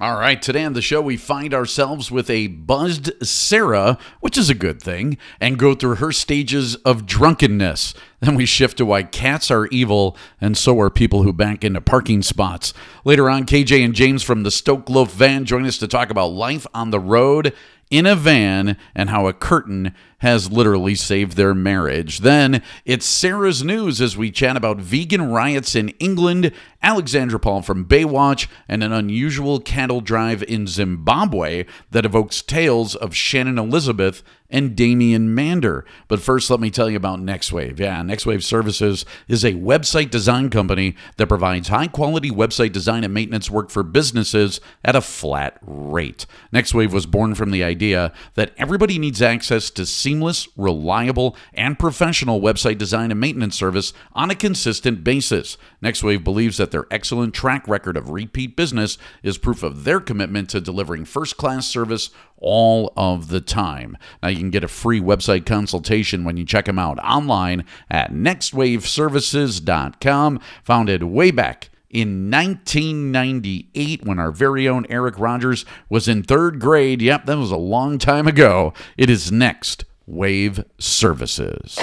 All right, today on the show, we find ourselves with a buzzed Sarah, which is a good thing, and go through her stages of drunkenness. Then we shift to why cats are evil, and so are people who back into parking spots. Later on, KJ and James from the Stoke Loaf van join us to talk about life on the road in a van and how a curtain has literally saved their marriage. Then it's Sarah's news as we chat about vegan riots in England, Alexandra Paul from Baywatch, and an unusual cattle drive in Zimbabwe that evokes tales of Shannon Elizabeth and Damien Mander. But first, let me tell you about NextWave. Yeah, NextWave Services is a website design company that provides high quality website design and maintenance work for businesses at a flat rate. NextWave was born from the idea that everybody needs access to seamless, reliable, and professional website design and maintenance service on a consistent basis. NextWave believes that their excellent track record of repeat business is proof of their commitment to delivering first class service all of the time. Now, you can get a free website consultation when you check them out online at nextwaveservices.com, founded way back in 1998 when our very own Eric Rogers was in third grade. Yep, that was a long time ago. It is Next Wave Services.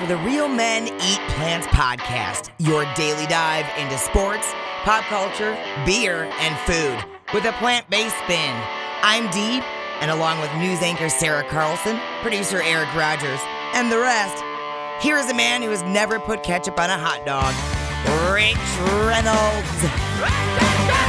For the Real Men Eat Plants podcast, your daily dive into sports, pop culture, beer, and food with a plant based spin. I'm Dee, and along with news anchor Sarah Carlson, producer Eric Rogers, and the rest, here is a man who has never put ketchup on a hot dog, Rich Reynolds.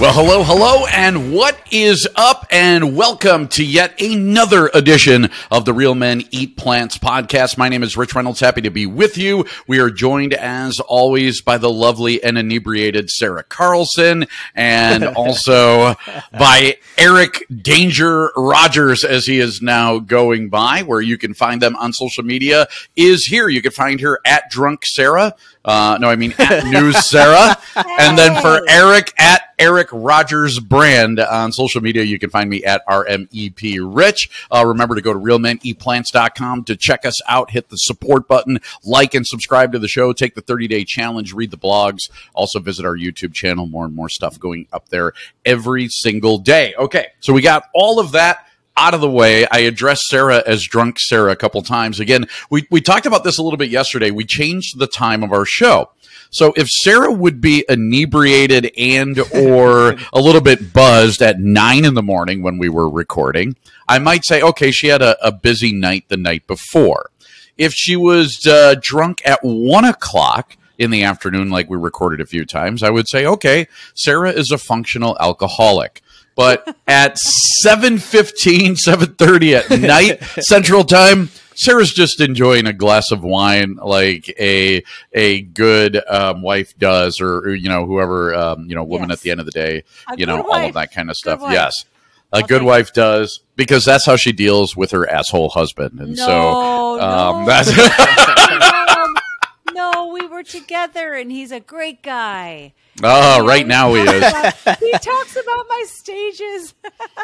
Well, hello, hello, and what is up? And welcome to yet another edition of the Real Men Eat Plants podcast. My name is Rich Reynolds. Happy to be with you. We are joined, as always, by the lovely and inebriated Sarah Carlson, and also by Eric Danger Rogers, as he is now going by. Where you can find them on social media is here. You can find her at Drunk Sarah. Uh, no, I mean at News Sarah. And then for Eric at Eric Rogers Brand on social media, you can find me at RMEP Rich. Uh, remember to go to realmeneatplants.com to check us out. Hit the support button, like and subscribe to the show. Take the 30 day challenge, read the blogs. Also visit our YouTube channel. More and more stuff going up there every single day. Okay, so we got all of that out of the way. I addressed Sarah as drunk Sarah a couple times. Again, we, we talked about this a little bit yesterday. We changed the time of our show. So if Sarah would be inebriated and or a little bit buzzed at nine in the morning when we were recording, I might say, okay, she had a, a busy night the night before. If she was uh, drunk at one o'clock, in the afternoon, like we recorded a few times, I would say, okay, Sarah is a functional alcoholic. But at 7.15, 7.30 at night, Central Time, Sarah's just enjoying a glass of wine like a a good um, wife does, or, or, you know whoever um, you know woman Yes. at the end of the day, A you know good all of that kind of stuff. Yes, a I'll good wife does because that's how she deals with her asshole husband, and so um, no. that's Um, no, we were together, and he's a great guy. Ah, oh, You right now he is he talks about my stages.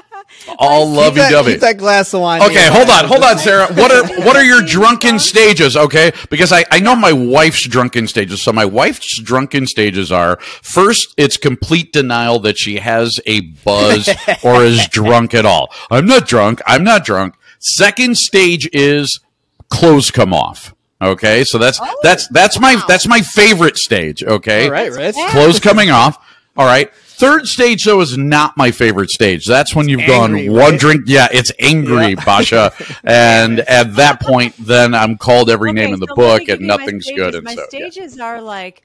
all Keep lovey that, dovey. keep that glass of wine. Okay, hold on, hold on, Sarah. What are what are your drunken stages? Okay, because I, I know my wife's drunken stages. So my wife's drunken stages are first, it's complete denial that she has a buzz or is drunk at all. I'm not drunk. I'm not drunk. Second stage is clothes come off. Okay, so that's oh, that's that's my that's my favorite stage. Okay, All right, Rich. clothes coming off. All right. Third stage though is not my favorite stage. That's when you've Angry, gone one right? drink. Yeah, it's angry, Basha. And at that point, then I'm called every name in the so book, and you my nothing's good. And my so, yeah. stages are like,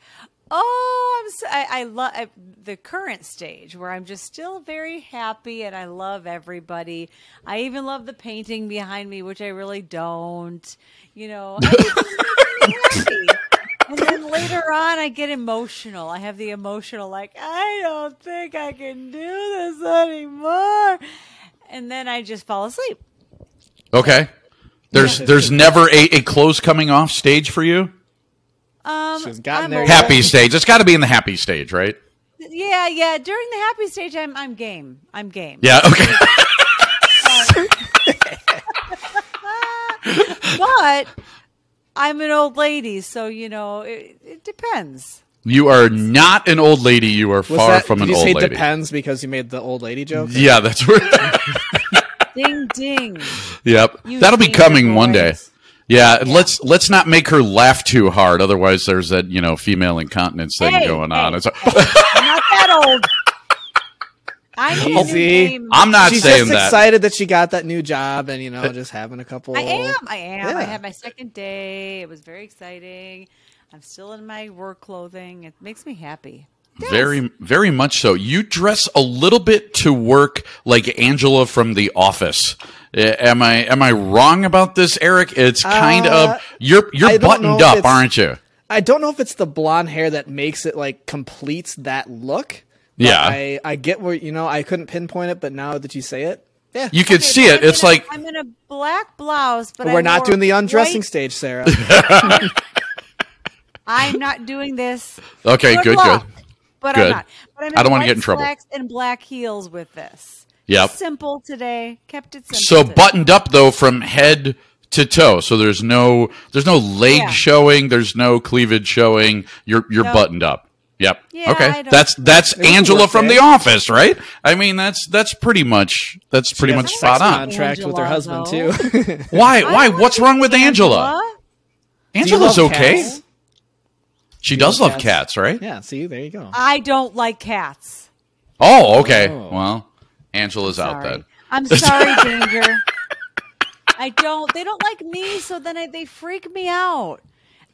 oh, I'm. So, I, I love the current stage where I'm just still very happy and I love everybody. I even love the painting behind me, which I really don't. You know, I just make me happy. And then later on, I get emotional. I have the emotional, like, I don't think I can do this anymore. And then I just fall asleep. okay. There's there's never a, a clothes coming off stage for you. Um, She's gotten I'm there over- yet. Happy stage. It's got to be in the happy stage, right? Yeah, yeah. During the happy stage, I'm I'm game. I'm game. Yeah. Okay. But I'm an old lady, so you know it, it depends. You are not an old lady. You are Was far that, from did an you old say lady. depends because you made the old lady joke? Yeah, that's where. Ding ding. yep, You that'll be coming one day. boys. Yeah, let's let's not make her laugh too hard. Otherwise, there's that you know female incontinence thing Hey, going on. hey. It's- I'm not that old. I need a new Easy. name. I'm not She's saying just that. excited that she got that new job and you know just having a couple. I am. I am. I had my second day. It was very exciting. I'm still in my work clothing. It makes me happy. Yes. Very, very much so. You dress a little bit to work like Angela from The Office. Am I am I wrong about this, Eric? It's kind Uh, of you're you're buttoned up, aren't you? I don't know if it's the blonde hair that makes it like completes that look. But Yeah. I I get where you know I couldn't pinpoint it, but now that you say it, yeah. You can Okay, see it. I'm It's in a- like I'm in a black blouse, but We're I not doing the undressing white- stage, Sarah. I'm not doing this. okay, good, luck, good. But Good. I'm not. But I'm I don't want wanna get in trouble. Slacks and black heels with this. Yep. Simple today. Kept it simple. So today. buttoned up though from head to toe. So there's no there's no leg Yeah. showing. There's no cleavage showing. You're you're No. buttoned up. Yep. Yeah, okay. That's that's Angela from? The Office, right? I mean, that's that's pretty much that's pretty much spot on. Contract with her husband though. too. Why? Why? What's wrong with Angela? Angela. Do you Angela's okay. cats? She Do does love love cats? cats, right? Yeah. See, there you go. I don't like cats. Oh, okay. Oh. Well, Angela's out then. I'm sorry, Danger. I don't. They don't like me, so then I, they freak me out.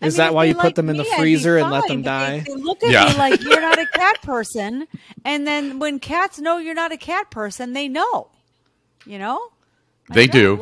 I Is mean, that why they you put liked them in the me, freezer and let them but they- die? They, look at Yeah. me like you're not a cat person, and then when cats know you're not a cat person, they know. You know. My They do.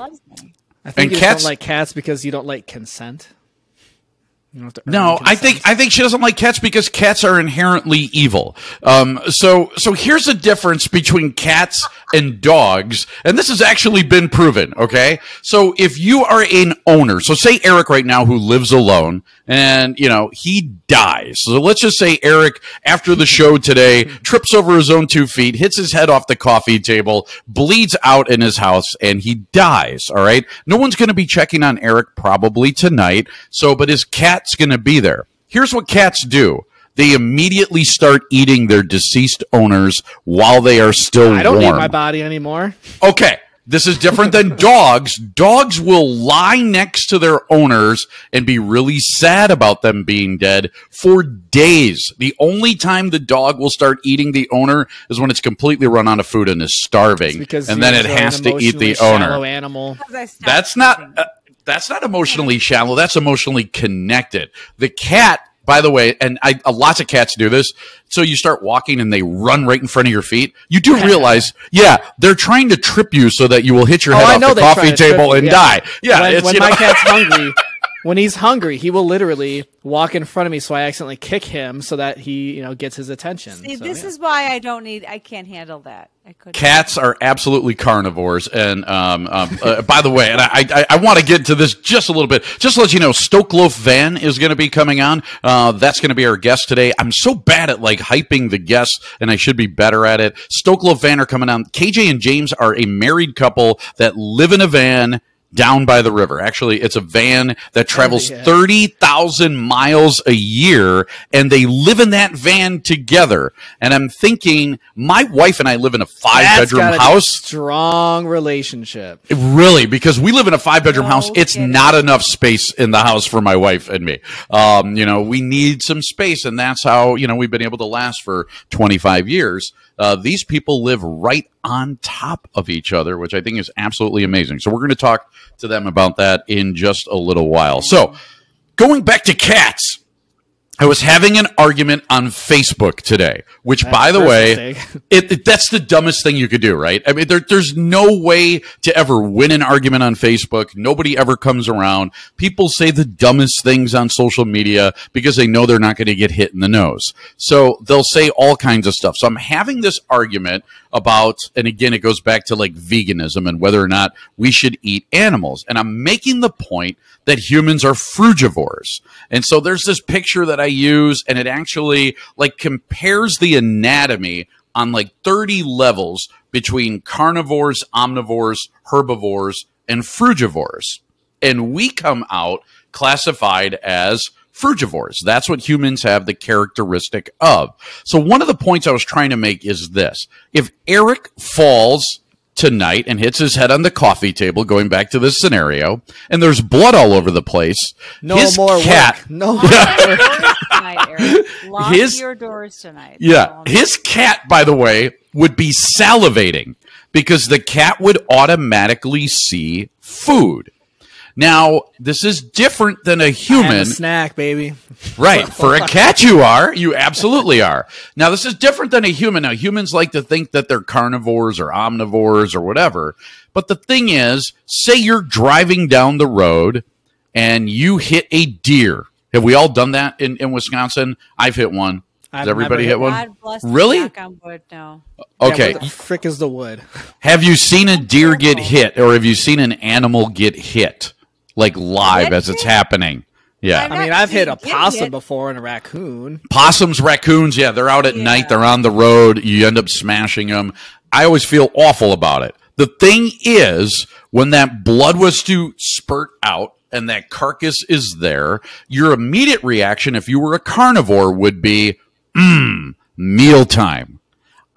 I think And you cats- don't like cats because you don't like consent. You don't have to earn No, I think. I think she doesn't like cats because cats are inherently evil. Um, so so here's the difference between cats and dogs, and this has actually been proven. Okay, so if you are an owner, so say Eric right now who lives alone, and you know he dies. So let's just say Eric after the show today trips over his own two feet, hits his head off the coffee table, bleeds out in his house, and he dies. All right, no one's going to be checking on Eric probably tonight. So, but his cat's going to be there. Here's what cats do. They immediately start eating their deceased owners while they are still alive. I don't warm. need my body anymore. Okay. This is different than dogs. Dogs will lie next to their owners and be really sad about them being dead for days. The only time the dog will start eating the owner is when it's completely run out of food and is starving. Because and then it has to eat the owner. animal. 'Cause I stopped That's not uh, that's not emotionally shallow. That's emotionally connected. The cat, by the way, and I, uh, lots of cats do this. So you start walking and they run right in front of your feet. You do realize, yeah, they're trying to trip you so that you will hit your Oh, head I off the coffee table and yeah. die. Yeah, when, it's when my know- cat's hungry, when he's hungry, he will literally walk in front of me, so I accidentally kick him so that he, you know, gets his attention. See, So, this yeah. is why I don't need. I can't handle that. I couldn't. Cats are absolutely carnivores, and um, um, uh, by the way, and I, I, I want to get to this just a little bit. Just to let you know, Stoke Loaf Van is going to be coming on. Uh, that's going to be our guest today. I'm so bad at like hyping the guests, and I should be better at it. Stoke Loaf Van are coming on. KJ and James are a married couple that live in a van down by the river. Actually, it's a van that travels yeah. 30,000 miles a year and they live in that van together. And I'm thinking my wife and I live in a five That's bedroom house. strong relationship. Really, because we live in a five bedroom No house. It's kidding. not enough space in the house for my wife and me. Um, you know, we need some space, and that's how, you know, we've been able to last for 25 years. Uh, these people live right on top of each other, which I think is absolutely amazing. So we're going to talk to them about that in just a little while. So going back to cats. I was having an argument on Facebook today, which, That's by the way, it, it- that's the dumbest thing you could do, right? I mean, there, there's no way to ever win an argument on Facebook. Nobody ever comes around. People say the dumbest things on social media because they know they're not going to get hit in the nose. So they'll say all kinds of stuff. So I'm having this argument about, and again, it goes back to like veganism and whether or not we should eat animals. And I'm making the point that humans are frugivores. And so there's this picture that I use and it actually like compares the anatomy on like 30 levels between carnivores, omnivores, herbivores, and frugivores. And we come out classified as frugivores. That's what humans have the characteristic of. So one of the points I was trying to make is this. If Eric falls tonight and hits his head on the coffee table, going back to this scenario, and there's blood all over the place, No his more cat, work. No. Lock your doors tonight, Eric. Lock His- your doors tonight. Yeah. His cat, by the way, would be salivating because the cat would automatically see food. Now, this is different than a I'm human. a snack, baby. Right. For a cat, you are. You absolutely are. Now, this is different than a human. Now, humans like to think that they're carnivores or omnivores or whatever. But the thing is, say you're driving down the road and you hit a deer. Have we all done that in, in Wisconsin? I've hit one. Has I've everybody never hit one? God bless Really? on wood, no. Okay. Yeah, the frick is the wood? Have you seen a deer get hit or have you seen an animal get hit? Like live as it's happening. Yeah. I'm mean, I've hit a possum hit. before and a raccoon. Possums, raccoons, yeah, they're out at Yeah. night, they're on the road, you end up smashing them. I always feel awful about it. The thing is, when that blood was to spurt out and that carcass is there, your immediate reaction, if you were a carnivore, would be, mmm, mealtime.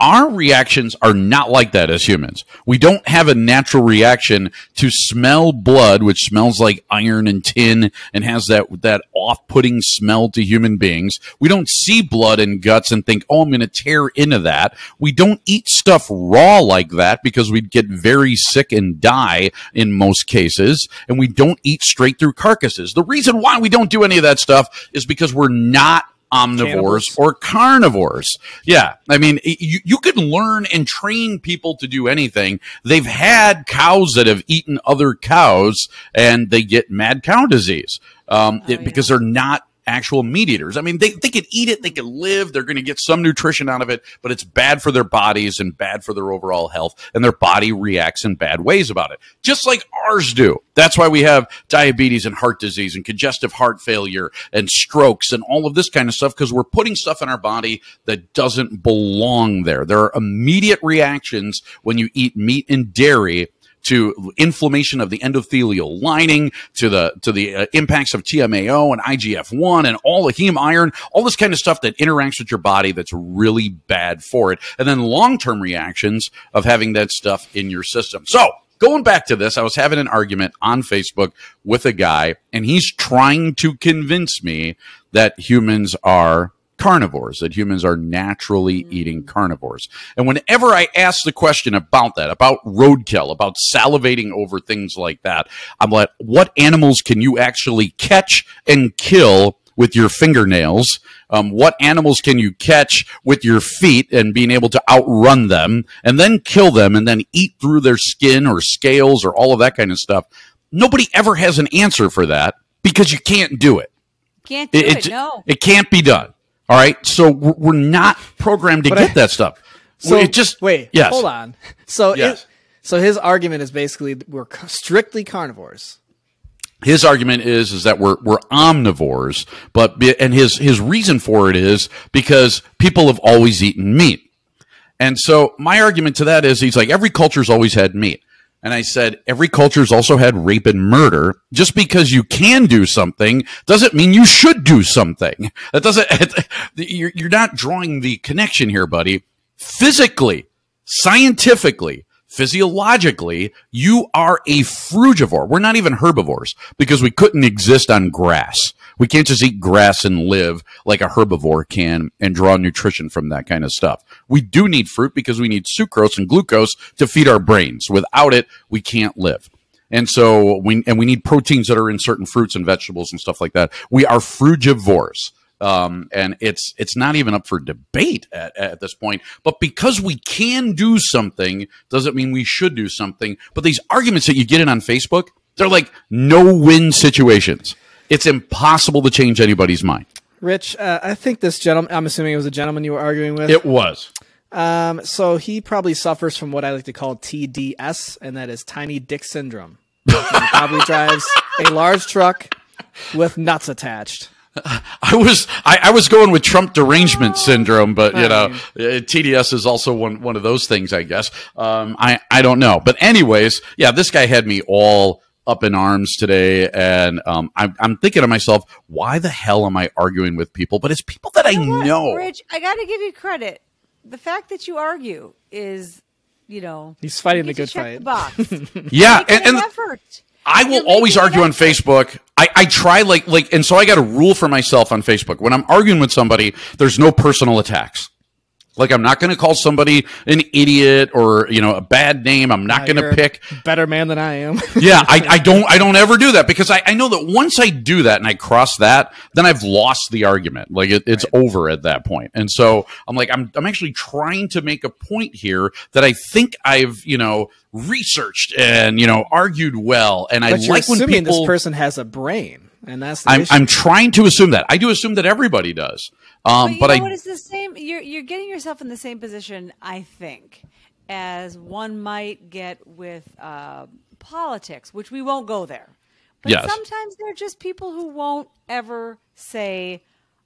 Our reactions are not like that as humans. We don't have a natural reaction to smell blood, which smells like iron and tin and has that, that off-putting smell to human beings. We don't see blood and guts and think, oh, I'm going to tear into that. We don't eat stuff raw like that because we'd get very sick and die in most cases. And we don't eat straight through carcasses. The reason why we don't do any of that stuff is because we're not omnivores Cannibals? or carnivores. Yeah. I mean, you, you can learn and train people to do anything. They've had cows that have eaten other cows and they get mad cow disease um, it- because they're not actual meat eaters. I mean, they, they can eat it, they can live, they're going to get some nutrition out of it, but it's bad for their bodies and bad for their overall health, and their body reacts in bad ways about it, just like ours do. That's why we have diabetes and heart disease and congestive heart failure and strokes and all of this kind of stuff because we're putting stuff in our body that doesn't belong there. There are immediate reactions when you eat meat and dairy to inflammation of the endothelial lining, to the to the uh, impacts of TMAO and IGF-1 and all the heme iron, all this kind of stuff that interacts with your body that's really bad for it. And then long-term reactions of having that stuff in your system. So, going back to this, I was having an argument on Facebook with a guy and he's trying to convince me that humans are carnivores, that humans are naturally eating carnivores. And whenever I ask the question about that, about roadkill, about salivating over things like that, I'm like, what animals can you actually catch and kill with your fingernails? Um, what animals can you catch with your feet and being able to outrun them and then kill them and then eat through their skin or scales or all of that kind of stuff? Nobody ever has an answer for that because you can't do it. Can't do it, It, it, no. it can't be done. All right. So we're not programmed to But get I- that stuff. So it just wait, Yes. hold on. So Yes. it, so his argument is basically we're strictly carnivores. His argument is is that we're we're omnivores, but and his his reason for it is because people have always eaten meat. And so my argument to that is he's like every culture's always had meat. And I said every culture's also had rape and murder. Just because you can do something doesn't mean you should do something. That doesn't you're you're not drawing the connection here, buddy. Physically, scientifically, physiologically, you are a frugivore. We're not even herbivores because we couldn't exist on grass. We can't just eat grass and live like a herbivore can and draw nutrition from that kind of stuff. We do need fruit because we need sucrose and glucose to feed our brains. Without it, we can't live. And so we and we need proteins that are in certain fruits and vegetables and stuff like that. We are frugivores. Um, and it's it's not even up for debate at, at this point. But because we can do something doesn't mean we should do something. But these arguments that you get in on Facebook, they're like no win situations. It's impossible to change anybody's mind. Rich, uh, I think this gentleman. I'm assuming it was a gentleman you were arguing with. It was. Um, so he probably suffers from what I like to call TDS, and that is tiny dick syndrome. he probably drives a large truck with nuts attached. I was I, I was going with Trump derangement syndrome, but you know, uh, TDS is also one one of those things, I guess. Um, I I don't know, but anyways, yeah, this guy had me all up in arms today, and um, I'm, I'm thinking to myself, why the hell am I arguing with people? But it's people that I You know what, know. Rich, I got to give you credit. The fact that you argue is, you know, He's fighting the good check fight. The box. Yeah, Making and, and effort. I will always making an argue on. Facebook. I, I try like like and so I got a rule for myself on Facebook. When I'm arguing with somebody, there's no personal attacks. Like I'm not going to call somebody an idiot or you know a bad name. I'm not going to a pick. better man than I am. Yeah, I, I don't I don't ever do that because I, I know that once I do that and I cross that, then I've lost the argument. Like it, it's over at that point. And so I'm like I'm I'm actually trying to make a point here that I think I've you know researched and you know argued well. And I but you're like when assuming people this person has a brain, and that's the I'm, issue. I'm trying to assume that. I do assume that everybody does. Um, But you but know I, what? It's the same. You're you're getting yourself in the same position, I think, as one might get with uh, politics, which we won't go there. But Yes. sometimes they're just people who won't ever say,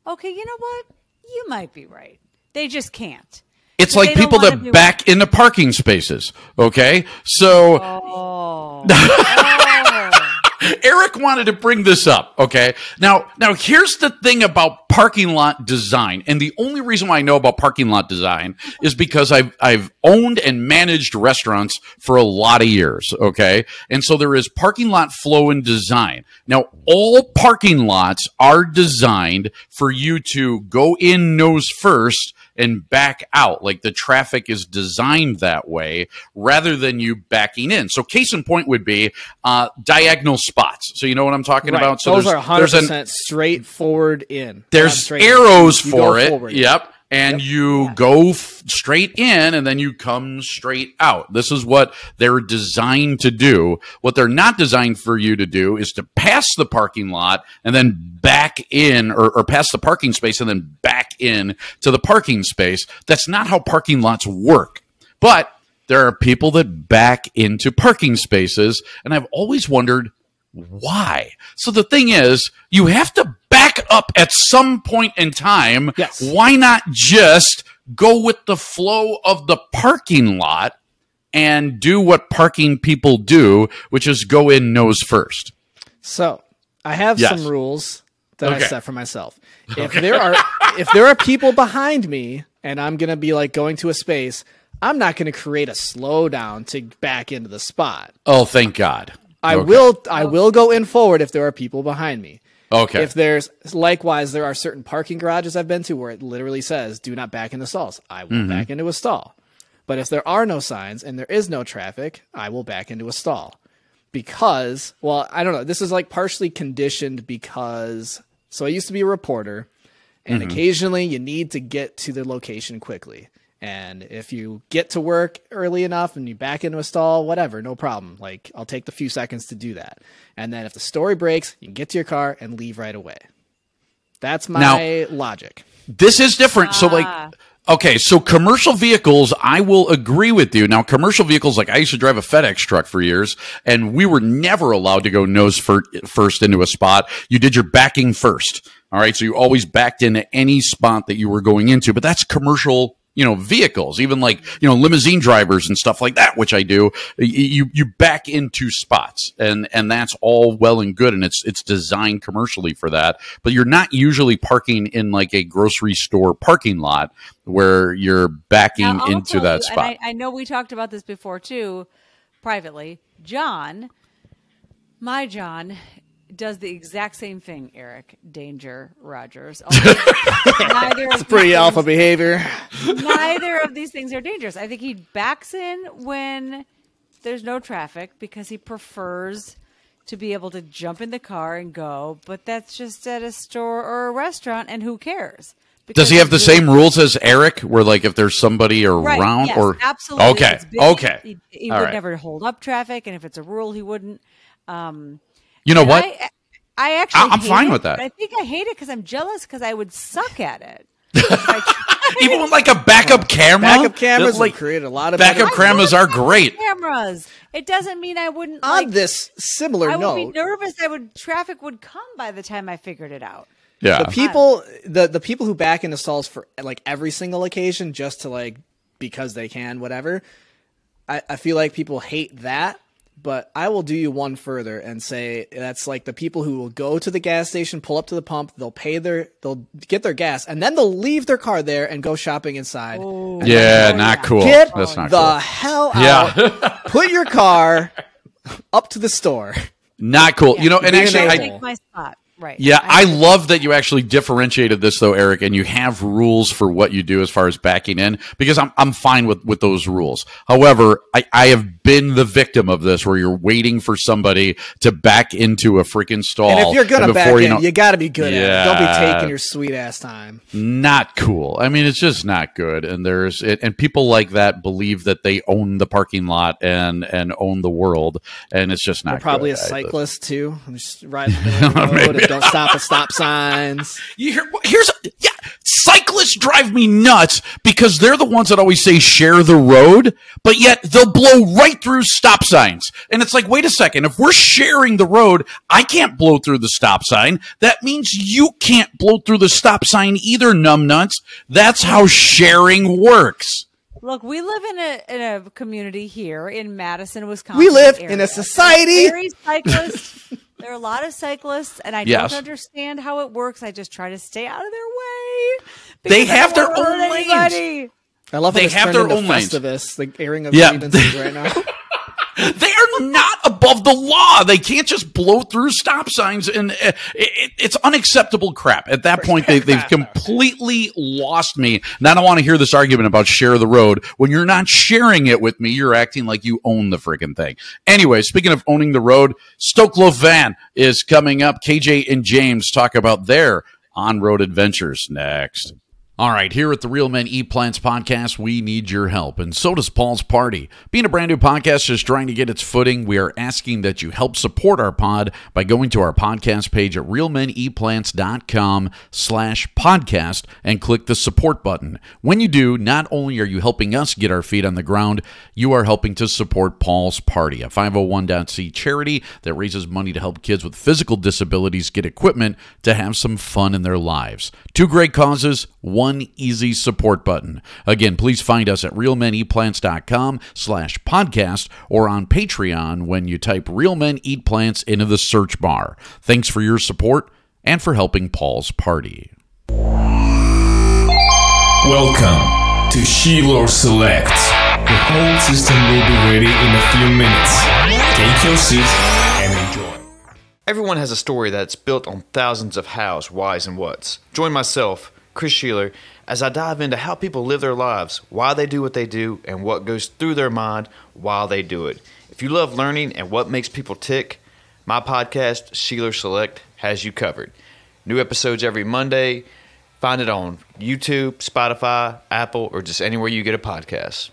"Okay, you know what? You might be right." They just can't. it's like people that back into parking spaces. Okay. So Oh. Eric wanted to bring this up. Okay. Now, now here's the thing about parking lot design. And the only reason why I know about parking lot design is because I've, I've owned and managed restaurants for a lot of years. Okay. And so there is parking lot flow and design. Now, all parking lots are designed for you to go in nose first and back out. Like the traffic is designed that way rather than you backing in. So case in point would be uh, diagonal spots. So you know what I'm talking Right. about? So Those there's, are 100 there's an percent straightforward in. there's in. arrows You for it. forward. Yep. And you go f- straight in and then you come straight out. This is what they're designed to do. What they're not designed for you to do is to pass the parking lot and then back in or, or pass the parking space and then back in to the parking space. That's not how parking lots work. But there are people that back into parking spaces. And I've always wondered why. So the thing is, you have to back up at some point in time. Yes. Why not just go with the flow of the parking lot and do what parking people do, which is go in nose first? So I have Yes. some rules that Okay. I set for myself. If there are if there are people behind me and I'm gonna be like going to a space, I'm not gonna create a slowdown to back into the spot. Oh, thank God. I Okay. will I will go in forward if there are people behind me. Okay. If there's likewise, there are certain parking garages I've been to where it literally says "Do not back into stalls." I will Mm-hmm. back into a stall. But if there are no signs and there is no traffic, I will back into a stall. Because, well, I don't know. This is like partially conditioned because so I used to be a reporter, and Mm-hmm. occasionally you need to get to the location quickly. And if you get to work early enough and you back into a stall, whatever, no problem. Like I'll take the few seconds to do that. And then if the story breaks, you can get to your car and leave right away. That's my Now- logic. This is different. So, Ah. like, okay, so commercial vehicles, I will agree with you. Now, commercial vehicles, like I used to drive a FedEx truck for years, and we were never allowed to go nose first into a spot. You did your backing first. All right. So you always backed into any spot that you were going into, but that's commercial. You know, vehicles, even like, you know, limousine drivers and stuff like that, which I do, you, you back into spots and, and that's all well and good. And it's, it's designed commercially for that, but you're not usually parking in like a grocery store parking lot where you're backing Now, into that you, spot. And I, I know we talked about this before too, privately. John, my John, does the exact same thing. Eric Danger Rogers. Although neither of Pretty alpha things- behavior. neither of these things are dangerous. I think he backs in when there's no traffic because he prefers to be able to jump in the car and go. But that's just at a store or a restaurant, and who cares? Does he have the it's same rules as Eric, where like if there's somebody Right, around yes, or absolutely Okay, It's busy. okay, He, he would right. never hold up traffic, and if it's a rule, he wouldn't. Um, You know and what? I, I actually, I- I'm fine it, with that. but I think I hate it because I'm jealous because I would suck at it. If I tried. Even with like a backup camera, Backup cameras like like create a lot of backup cameras are great. cameras. It doesn't mean I wouldn't. On like, this similar I would note, be nervous. I would traffic would come by the time I figured it out. Yeah, the people the the people who back into stalls for like every single occasion just to like because they can whatever I, I feel like people hate that but I will do you one further and say that's like the people who will go to the gas station, pull up to the pump, they'll pay their, they'll get their gas, and then they'll leave their car there and go shopping inside. Oh. Yeah, not cool. Get That's not the cool. hell Yeah. Put your car up to the store. Not cool. You know, and Being actually, I, Take my spot. Right. Yeah, I love that you actually differentiated this though, Eric, and you have rules for what you do as far as backing in because I'm I'm fine with with those rules. However, I I have been the victim of this where you're waiting for somebody to back into a freaking stall. And if you're gonna and back before in, know- you got to be good at it. Don't be taking your sweet ass time. not cool. I mean, it's just not good. And there's it, and people like that believe that they own the parking lot and and own the world, and it's just not. They're probably good. a I- cyclist too. I'm just riding the middle of the road Maybe. and don't stop at stop signs. You hear, here's yeah, cyclists drive me nuts because they're the ones that always say share the road, but yet they'll blow right through stop signs. And it's like, wait a second, if we're sharing the road, I can't blow through the stop sign. That means you can't blow through the stop sign either, numbnuts. That's how sharing works. Look, we live in a in a community here in Madison, Wisconsin. We live in a society- Very cyclists. there are a lot of cyclists, and I Yes. don't understand how it works. I just try to stay out of their way. They have their own hurt lanes. I love how They have their into own lanes. Festivus, the airing of Yeah. grievances right now. They are not above the law. They can't just blow through stop signs, and uh, it, it's unacceptable crap. At that point, they, they've completely lost me. And I don't want to hear this argument about share the road. When you're not sharing it with me, you're acting like you own the freaking thing. Anyway, speaking of owning the road, Stoke Loaf Van is coming up. KJ and James talk about their on-road adventures next. All right, here at the Real Men Eat Plants podcast, we need your help, and so does Paul's Party. Being a brand new podcast just trying to get its footing, we are asking that you help support our pod by going to our podcast page at realmeneatplants.com slash podcast and click the support button. When you do, not only are you helping us get our feet on the ground, you are helping to support Paul's Party, a 501c charity that raises money to help kids with physical disabilities get equipment to have some fun in their lives. Two great causes, one easy support button. Again, please find us at realmeneatplants.com slash podcast or on Patreon when you type Real Men Eat Plants into the search bar. Thanks for your support and for helping Paul's Party. Welcome to Shiloh Select. The whole system will be ready in a few minutes. Take your seat and enjoy. Everyone has a story that's built on thousands of hows, whys, and whats. Join myself, Chris Sheeler, as I dive into how people live their lives, why they do what they do, and what goes through their mind while they do it. If you love learning and what makes people tick, my podcast, Sheeler Select, has you covered. New episodes every Monday. Find it on YouTube, Spotify, Apple, or just anywhere you get a podcast.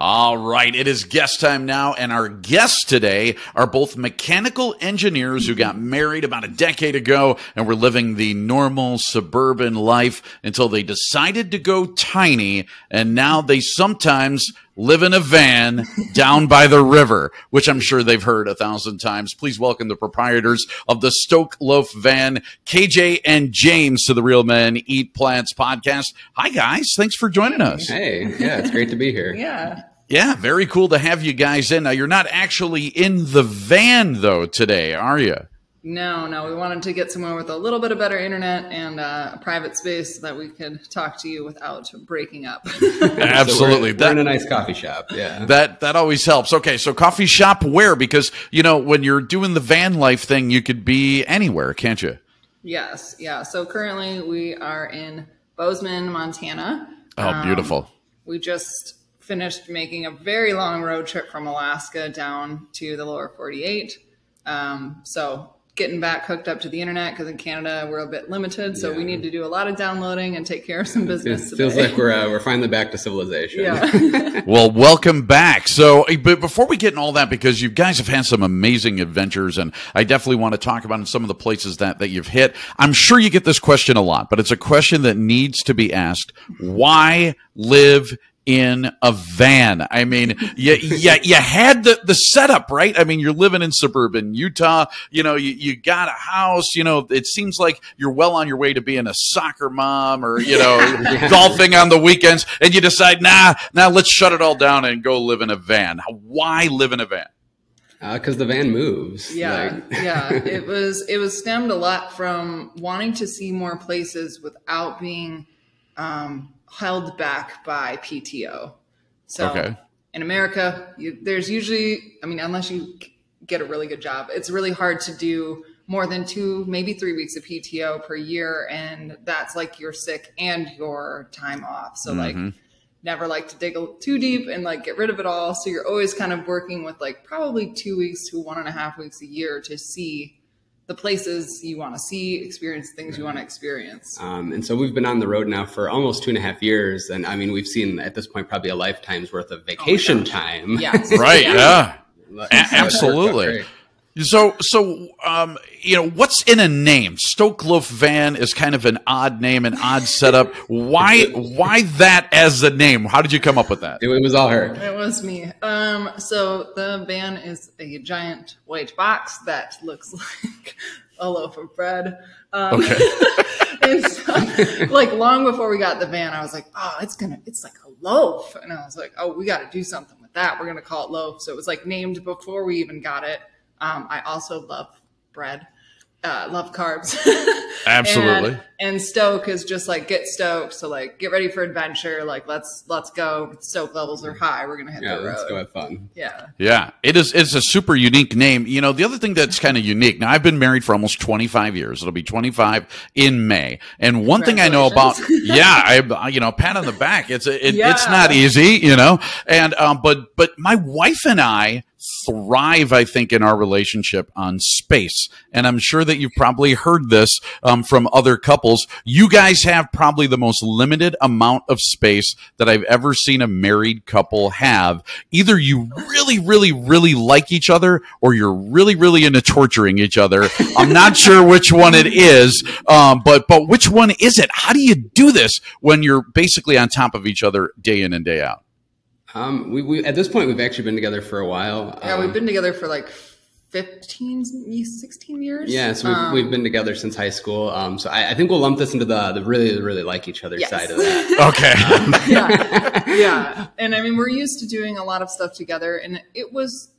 All right, it is guest time now, and our guests today are both mechanical engineers who got married about a decade ago and were living the normal suburban life until they decided to go tiny, and now they sometimes live in a van down by the river, which I'm sure they've heard a thousand times. Please welcome the proprietors of the Stoke Loaf Van, KJ and James, to the Real Men Eat Plants podcast. Hi, guys. Thanks for joining us. Hey, yeah, it's great to be here. Yeah. Yeah, very cool to have you guys in. Now, you're not actually in the van, though, today, are you? No, no, we wanted to get somewhere with a little bit of better internet and uh, a private space so that we could talk to you without breaking up. Absolutely. So we're, we're in a nice coffee shop. Yeah. that that always helps. Okay, so coffee shop where? Because, you know, when you're doing the van life thing, you could be anywhere, can't you? yes, yeah. So currently we are in Bozeman, Montana. Oh, beautiful. We just finished making a very long road trip from Alaska down to the lower 48. Um, so getting back hooked up to the internet because in Canada we're a bit limited. So we need to do a lot of downloading and take care of some business. It business. feels today. like we're uh, we're finally back to civilization. yeah. Well, welcome back. So, eh, but before we get in all that, because you guys have had some amazing adventures, and I definitely want to talk about some of the places that, that you've hit. I'm sure you get this question a lot, but it's a question that needs to be asked. Why live in a van. I mean, you, you, you had the, the setup, right? I mean, you're living in suburban Utah. You know, you, you got a house. You know, it seems like you're well on your way to being a soccer mom or, you know, golfing on the weekends. And you decide, nah, now let's shut it all down and go live in a van. Why live in a van? Because Uh, the van moves. Yeah, Like- yeah. It was it was stemmed a lot from wanting to see more places without being um, held back by PTO. So Okay. in America, you, there's usually, I mean, unless you get a really good job, it's really hard to do more than two, maybe three weeks of PTO per year, and that's like your sick and your time off. So like mm-hmm. never like to dig a- too deep and like get rid of it all. So you're always kind of working with like probably two weeks to one and a half weeks a year to see the places you want to see, experience things you want to experience. Um, and so we've been on the road now for almost two and a half years, and I mean we've seen at this point probably a lifetime's worth of vacation time. Yes. Right. Yeah. So A- it's worked absolutely. Great. So, so, um, you know, what's in a name? Stoke Loaf Van is kind of an odd name, an odd setup. Why, why that as the name? How did you come up with that? It, it was all her. It was me. Um, so the van is a giant white box that looks like a loaf of bread. Um, Okay. and so, like long before we got the van, I was like, oh, it's gonna, it's like a loaf, and I was like, oh, we got to do something with that. We're gonna call it loaf. So it was like named before we even got it. Um, I also love bread. Uh, love carbs. Absolutely. And, and Stoke is just like get stoked. So like get ready for adventure. Like let's let's go. Stoke levels are high. We're gonna hit Yeah, the let's go have fun. Yeah. Yeah, it is. It's a super unique name. You know, the other thing that's kind of unique. Now, I've been married for almost 25 years. It'll be 25 in May. And one thing I know about, yeah, I, you know, pat on the back. It's a, it, it's not easy, you know. And um, but but my wife and I thrive, I think, in our relationship on space. And I'm sure that you've probably heard this um, from other couples. You guys have probably the most limited amount of space that I've ever seen a married couple have. Either you really, really, really like each other or you're really, really into torturing each other. I'm not sure which one it is, um, but, but which one is it? How do you do this when you're basically on top of each other day in and day out? Um, we, we at this point we've actually been together for a while. Yeah, Um, we've been together for like 15, 16 years. Yeah, so we've, Um, we've been together since high school. Um, so I, I think we'll lump this into the the really really like each other Yes. side of that. Okay. yeah, yeah. And I mean, we're used to doing a lot of stuff together, and it was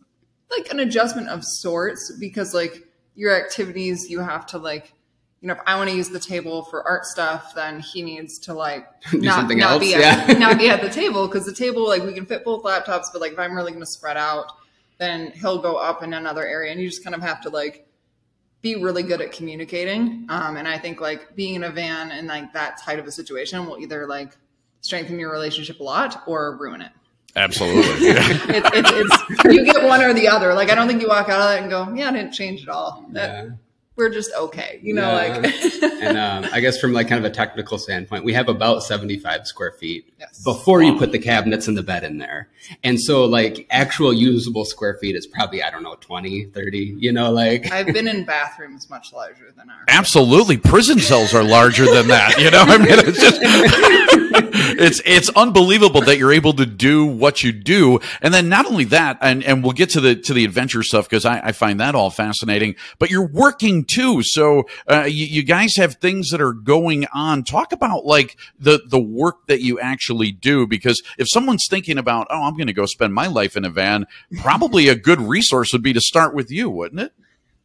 like an adjustment of sorts because, like, your activities, you have to like, you know, if I want to use the table for art stuff, then he needs to like Do not, something not else, be yeah. at, not be at the table because the table, like, we can fit both laptops, but like, if I'm really going to spread out, then he'll go up in another area, and you just kind of have to like be really good at communicating. Um, and I think like being in a van and like that type of a situation will either like strengthen your relationship a lot or ruin it. Absolutely. Yeah. it, it it's you get one or the other. Like I don't think you walk out of that and go, yeah, I didn't change at all. That, Yeah. We're just okay, you know. Yeah. Like and um, I guess from like kind of a technical standpoint, we have about 75 square feet Yes. before you put the cabinets and the bed in there. And so like actual usable square feet is probably, I don't know, 20, 30, you know, like I've been in bathrooms much larger than ours. Absolutely, prison cells are larger than that. You know, I mean, it's just it's it's unbelievable that you're able to do what you do, and then not only that, and and we'll get to the to the adventure stuff because I, I find that all fascinating. But you're working too, so uh, you, you guys have things that are going on. Talk about like the the work that you actually do, because if someone's thinking about, oh, I'm going to go spend my life in a van, probably a good resource would be to start with you, wouldn't it?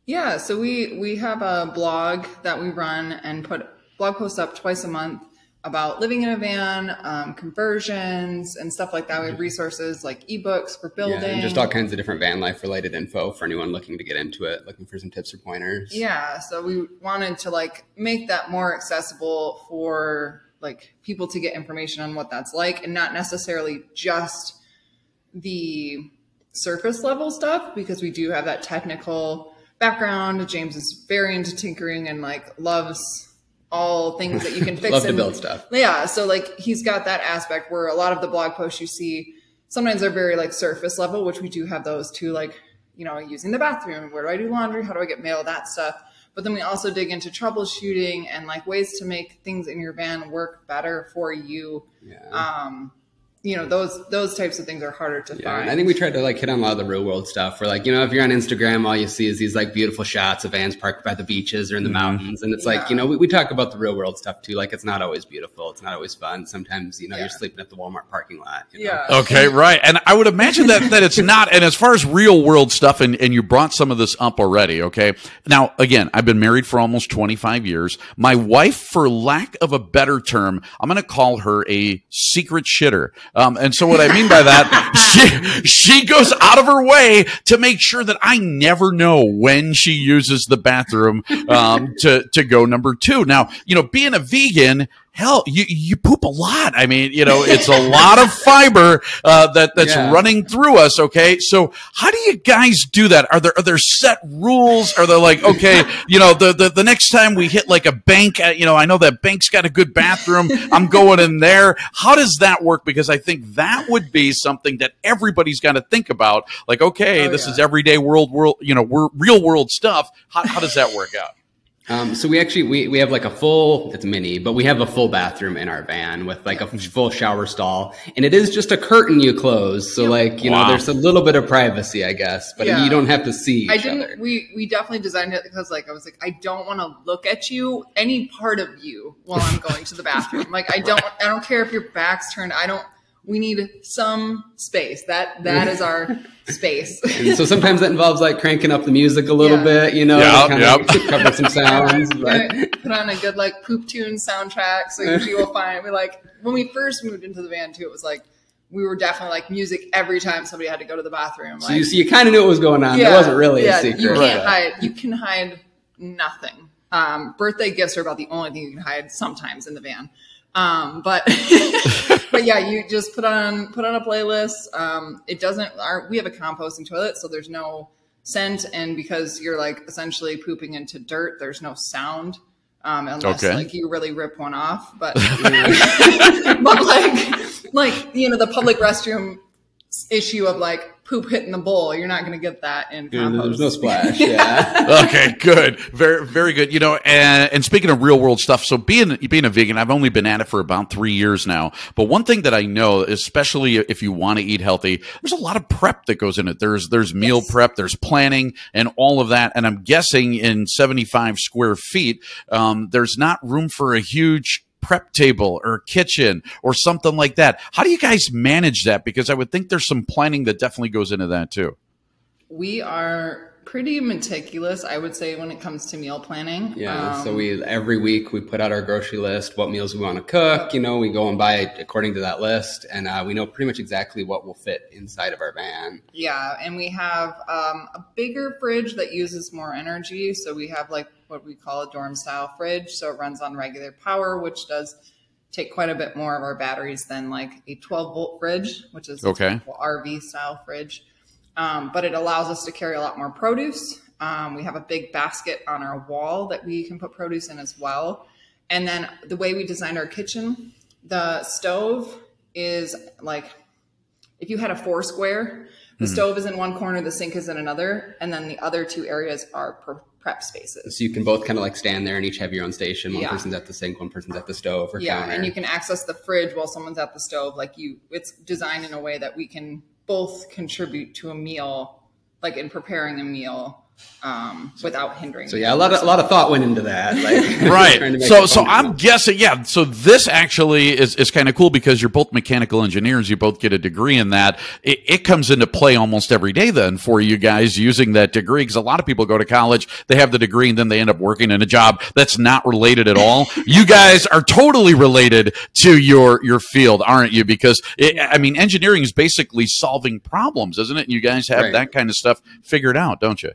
Yeah, so we we have a blog that we run and put blog posts up twice a month about living in a van, um, conversions, and stuff like that. We have resources like ebooks for building. yeah, and just all kinds of different van life related info for anyone looking to get into it, looking for some tips or pointers. Yeah, so we wanted to like make that more accessible for like people to get information on what that's like and not necessarily just the surface level stuff because we do have that technical background. James is very into tinkering and like loves all things that you can fix Love to and- build stuff. yeah, so like he's got that aspect where a lot of the blog posts you see sometimes are very like surface level, which we do have those too, like, you know, using the bathroom, where do I do laundry, how do I get mail, that stuff. But then we also dig into troubleshooting and like ways to make things in your van work better for you. Yeah. Um, you know those those types of things are harder to Yeah, find. I think we tried to like hit on a lot of the real world stuff. Where like you know, if you're on Instagram, all you see is these like beautiful shots of vans parked by the beaches or in the mm-hmm. mountains, and it's like you know we, we talk about the real world stuff too. Like it's not always beautiful, it's not always fun. Sometimes you know Yeah. you're sleeping at the Walmart parking lot. You know? yeah. Okay, right. And I would imagine that, that it's not. And as far as real world stuff, and, and you brought some of this up already, okay? Now, again, I've been married for almost 25 years. My wife, for lack of a better term, I'm going to call her a secret shitter. Um, and so what I mean by that, she, she goes out of her way to make sure that I never know when she uses the bathroom, um, to, to go number two. Now, you know, being a vegan, hell, you, you poop a lot. I mean, you know, it's a lot of fiber, uh, that, that's Yeah. running through us. Okay. So how do you guys do that? Are there, are there set rules? Are there like, okay, you know, the, the, the next time we hit like a bank, you know, I know that bank's got a good bathroom. I'm going in there. How does that work? Because I think that would be something that everybody's got to think about. Like, okay, Oh, this yeah. is everyday world, world, you know, we're real world stuff. How, how does that work out? Um, so we actually we, we have like a full it's mini, but we have a full bathroom in our van with like a full shower stall, and it is just a curtain you close. So like you Wow. know, there's a little bit of privacy, I guess, but Yeah. you don't have to see. Each I didn't. Other. We we definitely designed it because like I was like I don't want to look at you any part of you while I'm going to the bathroom. Like I don't I don't care if your back's turned. I don't. We need some space. That that is our space. So sometimes that involves like cranking up the music a little Yeah. bit, you know, Yep, kind yep. of cover some sounds. But put on a good like poop tune soundtrack. So usually you'll find we like when we first moved into the van too. It was like we were definitely like music every time somebody had to go to the bathroom. so you, so you kind of knew what was going on. it wasn't really yeah, a secret. You can't but- hide. You can hide nothing. Um, birthday gifts are about the only thing you can hide sometimes in the van. Um, but but yeah, you just put on put on a playlist. Um, it doesn't. Our, we have a composting toilet, so there's no scent, and because you're like essentially pooping into dirt, there's no sound. Um, unless Okay. like you really rip one off, but but like like you know the public restroom issue of like poop hitting the bowl, you're not going to get that in Yeah, compost. There's no splash. Yeah. okay, good, very, very good. You know, and, and speaking of real world stuff, so being being a vegan, I've only been at it for about three years now. But one thing that I know, especially if you want to eat healthy, there's a lot of prep that goes in it. There's there's meal prep, there's planning, and all of that. And I'm guessing in 75 square feet, um, there's not room for a huge prep table or kitchen or something like that. How do you guys manage that? Because I would think there's some planning that definitely goes into that too. We are pretty meticulous, I would say, when it comes to meal planning. Yeah, so Um, we every week we put out our grocery list, what meals we want to cook. You know, we go and buy according to that list, and uh, we know pretty much exactly what will fit inside of our van. Yeah, and we have um, a bigger fridge that uses more energy. So we have like what we call a dorm style fridge. So it runs on regular power, which does take quite a bit more of our batteries than like a 12 volt fridge, which is Okay. a RV style fridge. Um, but it allows us to carry a lot more produce. Um, we have a big basket on our wall that we can put produce in as well. And then the way we designed our kitchen, the stove is like if you had a four square, the stove is in one corner, the sink is in another, and then the other two areas are pre- prep spaces. So you can both kind of like stand there and each have your own station. One Yeah. person's at the sink, one person's at the stove or Yeah, counter. and you can access the fridge while someone's at the stove. Like you, it's designed in a way that we can both contribute to a meal, like in preparing a meal, um, without hindering. so yeah, a lot of a lot of thought went into that. Like, right so so i'm guessing yeah so this actually is, is kind of cool because you're both mechanical engineers you both get a degree in that it, it comes into play almost every day then for you guys using that degree because a lot of people go to college they have the degree and then they end up working in a job that's not related at all you guys are totally related to your your field aren't you because it, i mean engineering is basically solving problems isn't it And you guys have Right. that kind of stuff figured out don't you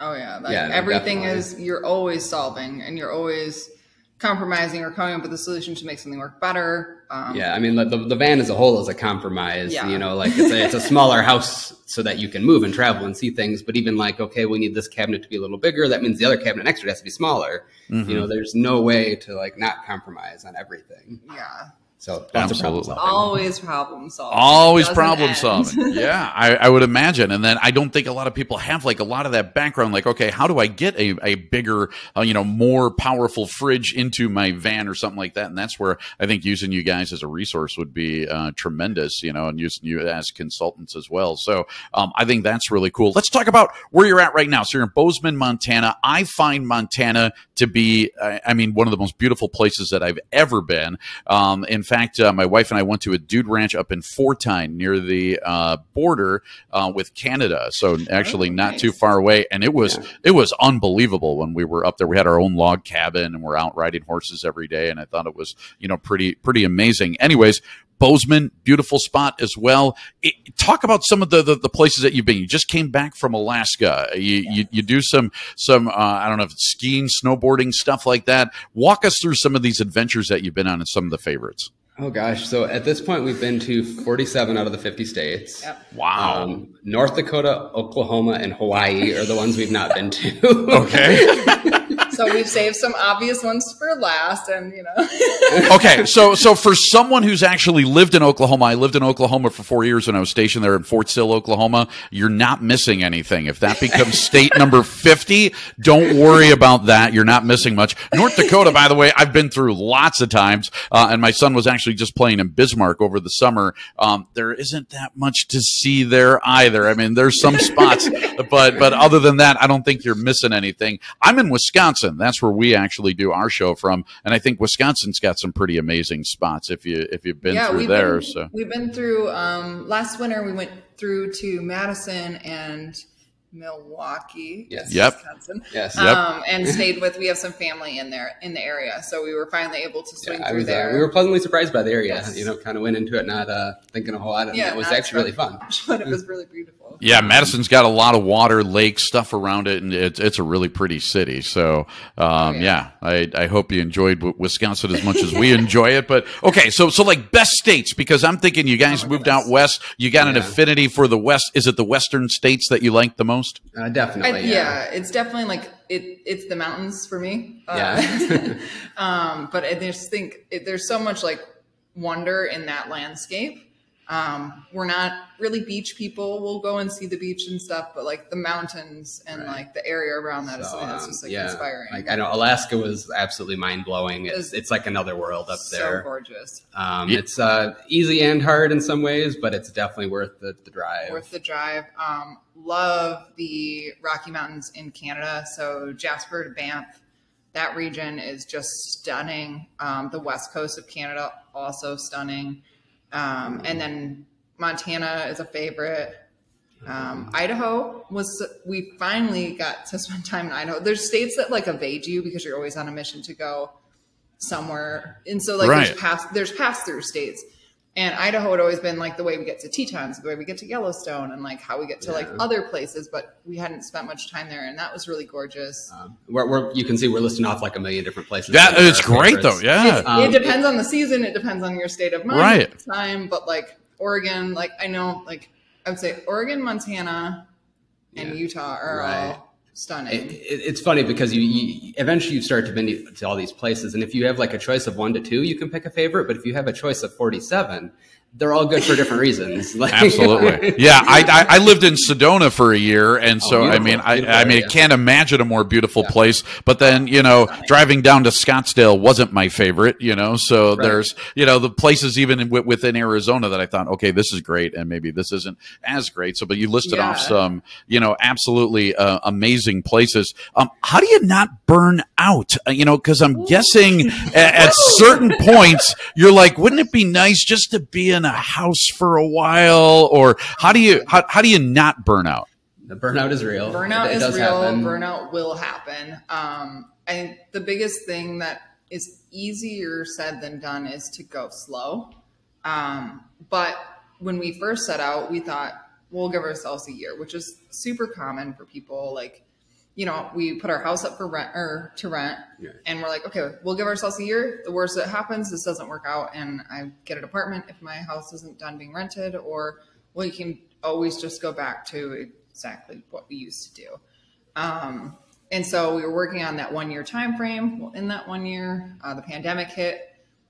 Oh yeah, like Yeah, no, everything definitely. is you're always solving and you're always compromising or coming up with a solution to make something work better. Um, Yeah, I mean the, the, the van as a whole is a compromise. Yeah. You know, like it's a, it's a smaller house so that you can move and travel and see things. But even like, okay, we need this cabinet to be a little bigger. That means the other cabinet next to it has to be smaller. You know, there's no way to like not compromise on everything. yeah. So lots of problem Always problem solving. Always problem end. solving. yeah, I, I would imagine. And then I don't think a lot of people have like a lot of that background. Like, okay, how do I get a, a bigger, uh, you know, more powerful fridge into my van or something like that? And that's where I think using you guys as a resource would be uh, tremendous, you know, and using you as consultants as well. So um, I think that's really cool. Let's talk about where you're at right now. So you're in Bozeman, Montana. I find Montana to be, I I mean, one of the most beautiful places that I've ever been. Um, in fact, uh, my wife and I went to a dude ranch up in Fortine near the uh, border uh, with Canada. So actually, Oh, not nice. too far away, and it was it was unbelievable when we were up there. We had our own log cabin, and we're out riding horses every day, and I thought it was you know pretty pretty amazing. Anyways. Bozeman, beautiful spot as well. It, talk about some of the, the, the places that you've been. You just came back from Alaska. You, you, you do some some uh, I don't know if it's skiing, snowboarding, stuff like that. Walk us through some of these adventures that you've been on and some of the favorites. Oh gosh! So at this point, we've been to 47 out of the 50 states. Yep. Wow. Um, North Dakota, Oklahoma, and Hawaii are the ones we've not been to. Okay. So we've saved some obvious ones for last, and you know, okay, so so for someone who's actually lived in Oklahoma, I lived in Oklahoma for four years when I was stationed there in Fort Sill, Oklahoma. You're not missing anything. If that becomes state number fifty, don't worry about that. You're not missing much. North Dakota, by the way, I've been through lots of times, uh, and my son was actually just playing in Bismarck over the summer. Um, there isn't that much to see there either. I mean, there's some spots, but but other than that, I don't think you're missing anything. I'm in Wisconsin. That's where we actually do our show from, and I think Wisconsin's got some pretty amazing spots if you if you've been through we've there. Been, so we've been through. Um, last winter, we went through to Madison and Milwaukee. Yes. Yep. Wisconsin. Yes. Yep. Um, and stayed with. We have some family in there in the area, so we were finally able to swing Yeah, through was, uh, there. we were pleasantly surprised by the area. Yes. You know, kind of went into it not uh, thinking a whole lot, and Yeah, it was actually really fun. but it was really beautiful. Yeah, Madison's got a lot of water, lakes, stuff around it, and it's it's a really pretty city. So um, yeah. yeah. I I hope you enjoyed Wisconsin as much as we enjoy it. But okay, so so like best states because I'm thinking you guys moved out west. You got an affinity for the west. Is it the western states that you like the most? Uh, I, definitely. yeah. it's definitely like it. It's the mountains for me. Uh, Yeah. um, but I just think it, there's so much like wonder in that landscape. Um, we're not really beach people. We'll go and see the beach and stuff, but like the mountains and Right. like the area around that is So, something that's um, just like yeah, inspiring. Like I know Alaska was absolutely mind blowing. It's It's- it's like another world up so there. So gorgeous. Um, Yeah. It's uh, easy and hard in some ways, but it's definitely worth the, the drive. Worth the drive. Um, love the Rocky Mountains in Canada. So Jasper to Banff, that region is just stunning. Um, the west coast of Canada also stunning. Um, and then Montana is a favorite. Um, Idaho was we finally got to spend time in Idaho. There's states that like evade you because you're always on a mission to go somewhere, and so like Right. there's pass there's pass through states. And Idaho had always been like the way we get to Tetons, the way we get to Yellowstone, and like how we get to like other places. But we hadn't spent much time there, and that was really gorgeous. Um, we're, we're, you can see we're listing off like a million different places. That it's great favorites. though. Yeah. Um, it depends on the season. It depends on your state of mind, Right. at the time. But like Oregon, like I know, like I would say Oregon, Montana, and Yeah. Utah are Right. all stunning. It, it, it's funny because you, you eventually you start to been to, to all these places, and if you have like a choice of one to two, you can pick a favorite. But if you have a choice of forty-seven, they're all good for different reasons. Like, Absolutely. Yeah, I, I I lived in Sedona for a year, and so I mean, I, I mean, I can't imagine a more beautiful place. But then, you know, driving down to Scottsdale wasn't my favorite. You know, so Right. there's you know the places even in, within Arizona that I thought, okay, this is great, and maybe this isn't as great. So, but you listed off some, you know, absolutely uh, amazing places. Um, how do you not burn out? Uh, you know, because I'm guessing at, at certain points you're like, wouldn't it be nice just to be in a house for a while? Or how do you how, how do you not burn out? the burnout is real. burnout It is does real. happen. Burnout will happen. Um, I think the biggest thing that is easier said than done is to go slow. Um, but when we first set out, we thought we'll give ourselves a year, which is super common for people. Like, you know, we put our house up for rent or to rent, Yeah. and we're like, okay, we'll give ourselves a year. The worst that happens, this doesn't work out, and I get an apartment if my house isn't done being rented, or we can always just go back to exactly what we used to do. Um, and so we were working on that one year time frame. Well, in that one year, uh, the pandemic hit,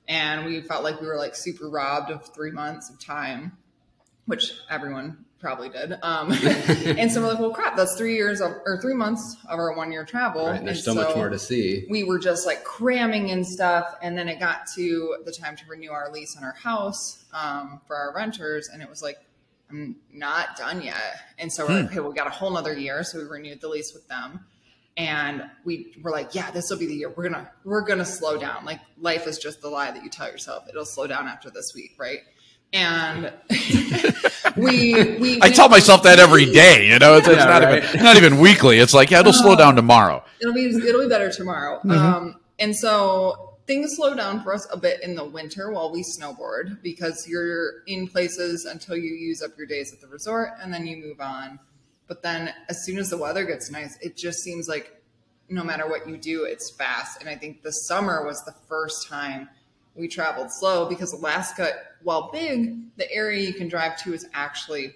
and we felt like we were like super robbed of three months of time, which everyone probably did. Um, and so we're like, well, crap, that's three years of, or three months of our one year travel. Right, and there's And so, much more to see. we were just like cramming in stuff and then it got to the time to renew our lease on our house um, for our renters and it was like i'm not done yet. And so we're like okay we got a whole nother year so we renewed the lease with them. And we were like yeah this will be the year. We're gonna we're gonna slow down. Like life is just the lie that you tell yourself. It'll slow down after this week right and we we I tell myself that every day. You know, it's, it's not right. even not even weekly. It's like, yeah, it'll slow down tomorrow. it'll be it'll be better tomorrow. Um, and so things slow down for us a bit in the winter while we snowboard because you're in places until you use up your days at the resort and then you move on. But then as soon as the weather gets nice, it just seems like no matter what you do, it's fast. And I think the summer was the first time we traveled slow because Alaska, while big, the area you can drive to is actually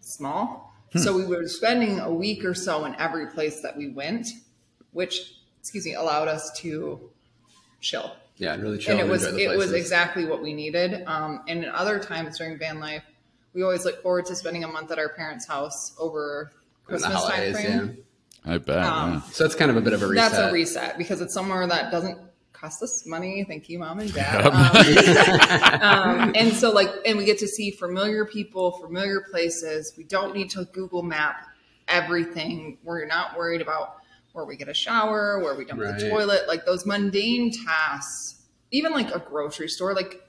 small. So we were spending a week or so in every place that we went, which, excuse me, allowed us to chill. Yeah, really chill. and it and was enjoy the it was exactly what we needed. Um, and in other times during van life, we always look forward to spending a month at our parents' house over In the Christmas time holidays, frame. I bet. yeah. So that's kind of a bit of a reset. That's a reset because it's somewhere that doesn't cost us money. Thank you, mom and dad. Um, um, and so, like, and we get to see familiar people, familiar places. We don't need to Google Map everything. We're not worried about where we get a shower, where we dump the toilet, like those mundane tasks. Even like a grocery store, like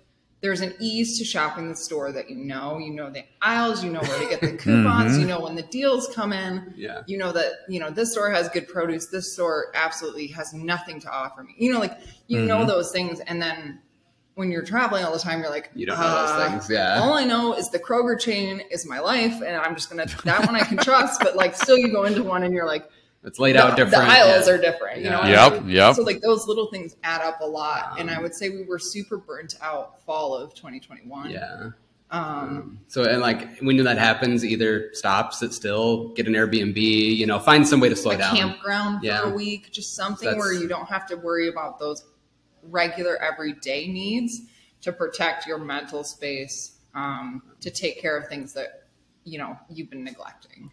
there's an ease to shopping the store that you know. You know the aisles, you know where to get the coupons, you know when the deals come in. Yeah. You know that, you know, this store has good produce, this store absolutely has nothing to offer me. You know, like you know those things and then when you're traveling all the time, you're like, You don't know those "Uh, things, yeah. All I know is the Kroger chain is my life, and I'm just gonna that one I can trust. But like, still, you go into one and you're like, It's laid the, out different. The aisles yeah. are different. You know. Yeah. what I Yep, mean? yep. So like those little things add up a lot, and I would say we were super burnt out fall of 2021. Yeah. Um, So and like when that happens, either stop, sit still, get an Airbnb, you know, find some way to slow a down. campground for a week, just something That's- where you don't have to worry about those regular everyday needs to protect your mental space, um, to take care of things that you know you've been neglecting.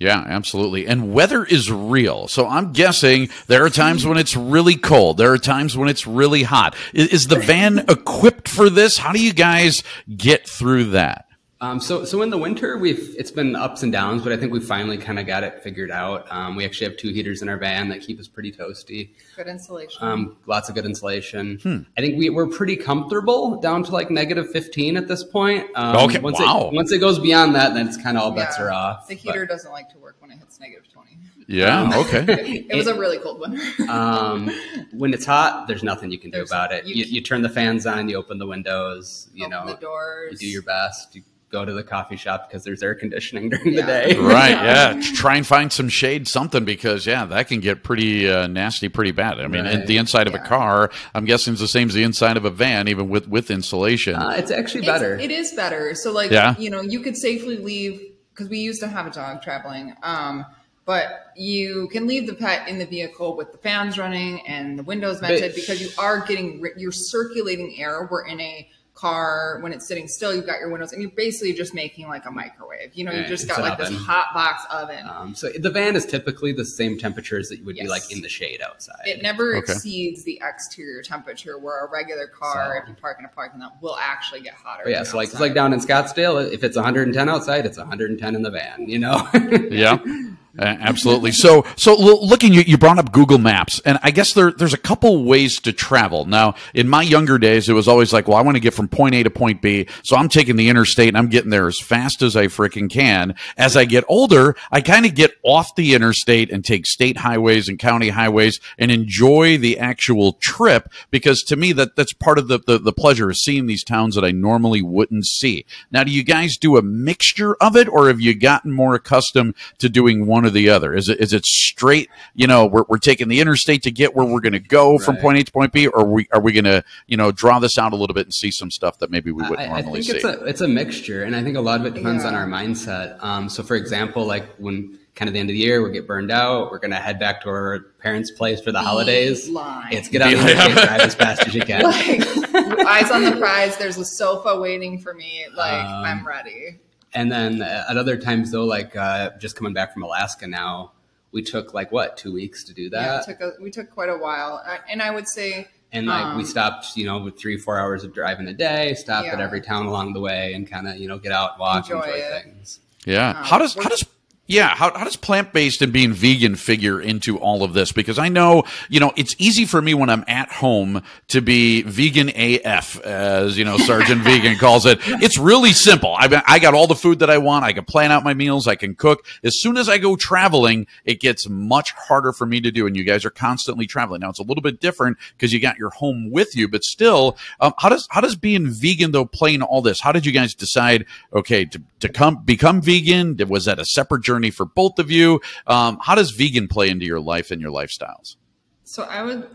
Yeah, absolutely. And weather is real. So I'm guessing there are times when it's really cold. There are times when it's really hot. Is, the van equipped for this? How do you guys get through that? Um, so, so in the winter, we've it's been ups and downs, but I think we finally kind of got it figured out. Um, we actually have two heaters in our van that keep us pretty toasty. Good insulation. Um, lots of good insulation. Hmm. I think we, we're pretty comfortable down to like negative 15 at this point. Um, Okay, Once wow. It, once it goes beyond that, then it's kind of all bets Yeah. are off. The But, heater doesn't like to work when it hits negative 20. Yeah, okay. It was a really cold winter. um, when it's hot, there's nothing you can do about it. you You, you turn the fans on, you open the windows, you Open know, the doors. you do your best. You go to the coffee shop because there's air conditioning during Yeah. the day. Right, yeah. Try and find some shade, something, because, yeah, that can get pretty uh, nasty pretty bad. I mean, Right. the inside of a car, I'm guessing, is the same as the inside of a van, even with, with insulation. Uh, it's actually better. it is better. So like Yeah. you know, you could safely leave because we used to have a dog traveling. Um, but you can leave the pet in the vehicle with the fans running and the windows vented because you are getting ri- you're circulating air. We're in a car when it's sitting still. You've got your windows and you're basically just making like a microwave. You know, you Right, just got an like this hot box oven. Um, so the van is typically the same temperatures that you would be like in the shade outside. It never Okay. exceeds the exterior temperature where a regular car, So- if you park in a parking lot, will actually get hotter. But yeah, than so like it's like down in Scottsdale, if it's 110 outside, it's 110 in the van. You know. Yeah, uh, absolutely. So, so looking, you, you brought up Google Maps, and I guess there, there's a couple ways to travel. Now, in my younger days, it was always like, well, I want to get from point A to point B, so I'm taking the interstate and I'm getting there as fast as I freaking can. As I get older, I kind of get off the interstate and take state highways and county highways and enjoy the actual trip because to me that that's part of the, the the pleasure of seeing these towns that I normally wouldn't see. Now, do you guys do a mixture of it, or have you gotten more accustomed to doing one or the other? Is it is it straight? You know, we're, we're taking the interstate to get where we're going to go from point A to point B, or are we are we going to you know draw this out a little bit and see some stuff that maybe we wouldn't I, I normally think see? it's a it's a mixture, and I think a lot of it depends on our mindset. Um, so, for example, like when kind of the end of the year. We get burned out. We're gonna head back to our parents' place for the holidays. line. It's get out of here, and drive as fast as you can. like eyes on the prize. There's a sofa waiting for me. Like Um, I'm ready. And then uh, at other times though, like uh, just coming back from Alaska now, we took like what two weeks to do Yeah, that. it took a, we took quite a while, I- and I would say and like we um, stopped, you know, with three, four hours of driving a day, stop at every town along the way and kind of, you know, get out, walk, Enjoy enjoy, things. Yeah. how does how does yeah, how, how does plant based and being vegan figure into all of this? Because I know, you know, it's easy for me when I'm at home to be vegan AF, as, you know, Sergeant Vegan calls it. It's really simple. I, I got all the food that I want. I can plan out my meals. I can cook. As soon as I go traveling, it gets much harder for me to do. And you guys are constantly traveling. Now it's a little bit different because you got your home with you, but still, um, how does, how does being vegan though play in all this? How did you guys decide, okay, to, to come, become vegan? Was that a separate journey for both of you? Um, how does vegan play into your life and your lifestyles? So I would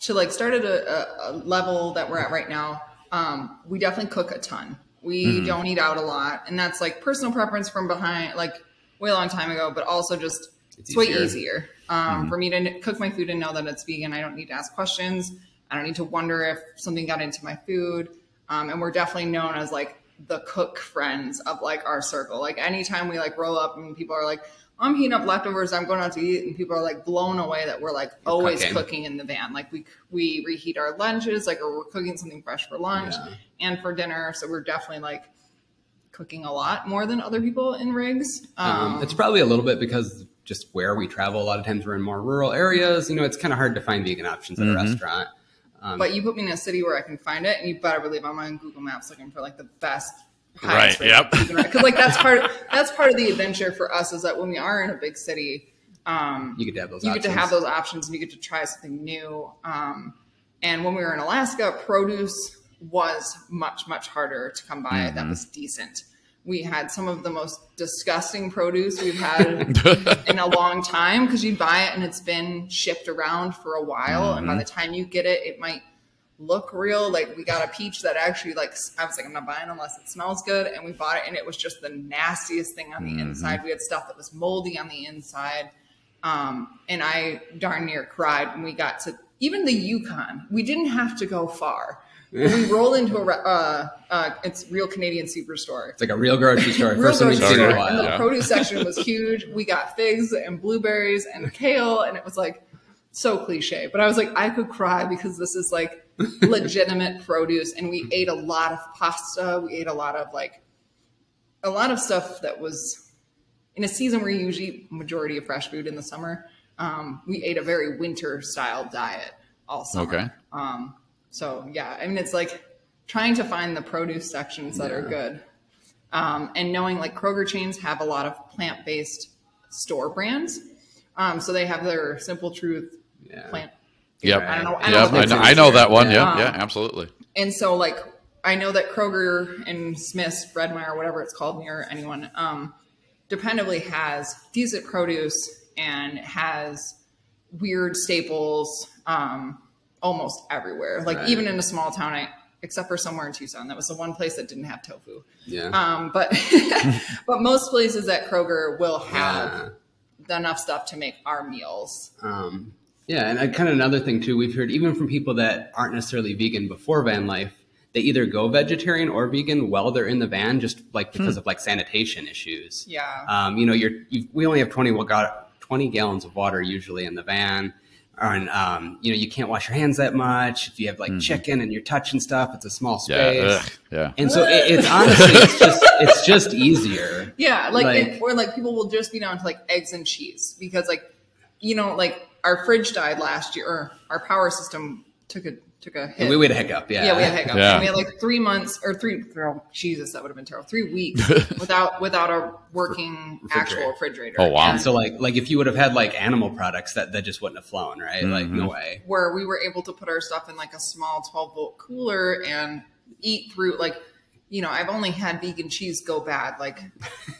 to like start at a, a, a level that we're at right now. Um, we definitely cook a ton. We Mm-hmm. don't eat out a lot, and that's like personal preference from behind, like way a long time ago. But also just it's, way easier. easier um, for me to n- cook my food and know that it's vegan. I don't need to ask questions. I don't need to wonder if something got into my food. Um, and we're definitely known as like the cook friends of like our circle. Like anytime we like roll up and people are like, I'm heating up leftovers, I'm going out to eat, and people are like blown away that we're like always cooking. cooking. in the van. Like we we reheat our lunches, like or we're cooking something fresh for lunch Yeah. and for dinner. So we're definitely like cooking a lot more than other people in rigs. Um, Um, it's probably a little bit because just where we travel, a lot of times we're in more rural areas. You know, it's kind of hard to find vegan options at a restaurant. Um, but you put me in a city where I can find it, and you better believe I'm on Google Maps looking for like the best. Right, yep. Because like that's part of, that's part of the adventure for us is that when we are in a big city, um, you get to have those. you get to have options. those options and you get to try something new. Um, and when we were in Alaska, produce was much, much harder to come by that was decent. We had some of the most disgusting produce we've had in a long time because you buy it and it's been shipped around for a while. And by the time you get it, it might look real. Like we got a peach that actually like I was like, I'm not buying unless it smells good. And we bought it and it was just the nastiest thing on the inside. We had stuff that was moldy on the inside. Um, and I darn near cried when we got to even the Yukon. We didn't have to go far. We rolled into a uh, uh, it's real Canadian superstore. It's like a real grocery store. Real First grocery store, a and the. Yeah. produce section was huge. We got figs and blueberries and kale, and it was like so cliche. But I was like, I could cry because this is like legitimate produce, and we ate a lot of pasta. We ate a lot of like a lot of stuff that was in a season where you usually eat majority of fresh food in the summer. Um, we ate a very winter style diet all summer. Okay. Um, so yeah, I mean, it's like trying to find the produce sections that are good. Um, and knowing like Kroger chains have a lot of plant based store brands. Um, so they have their Simple Truth Yeah. plant. Yep. I don't know. I Yep. don't I know know, I know that one. Yeah. Yeah. Yeah. Absolutely. and so like I know that Kroger and Smith's, Fred Meyer, whatever it's called near anyone, um, dependably has decent produce and has weird staples um, almost everywhere. Like Right. even in a small town, I, except for somewhere in Tucson, that was the one place that didn't have tofu. Yeah. Um, but but most places at Kroger will have enough stuff to make our meals. Um, yeah, and I, kind of another thing too, we've heard even from people that aren't necessarily vegan before van life, they either go vegetarian or vegan while they're in the van, just like because of like sanitation issues. Yeah. Um, you know, you're you, we only have twenty well, got twenty gallons of water usually in the van. And um, you know, you can't wash your hands that much. If you have like chicken and you're touching stuff, it's a small space. ugh, yeah. And so it, it's honestly, it's just it's just easier. Yeah, like, Like- it- or like people will just be down to like eggs and cheese because like you know like our fridge died last year or our power system took a took a hit. And we, we had a hiccup. Yeah, yeah, we had hiccups. Yeah. We had like three months or three. Oh, Jesus, that would have been terrible. Three weeks without without a working actual refrigerator. Oh, wow. And So like like if you would have had like animal products, that that just wouldn't have flown, right? Like Mm-hmm. no way. where we were able to put our stuff in like a small 12 volt cooler and eat through like you know i've only had vegan cheese go bad like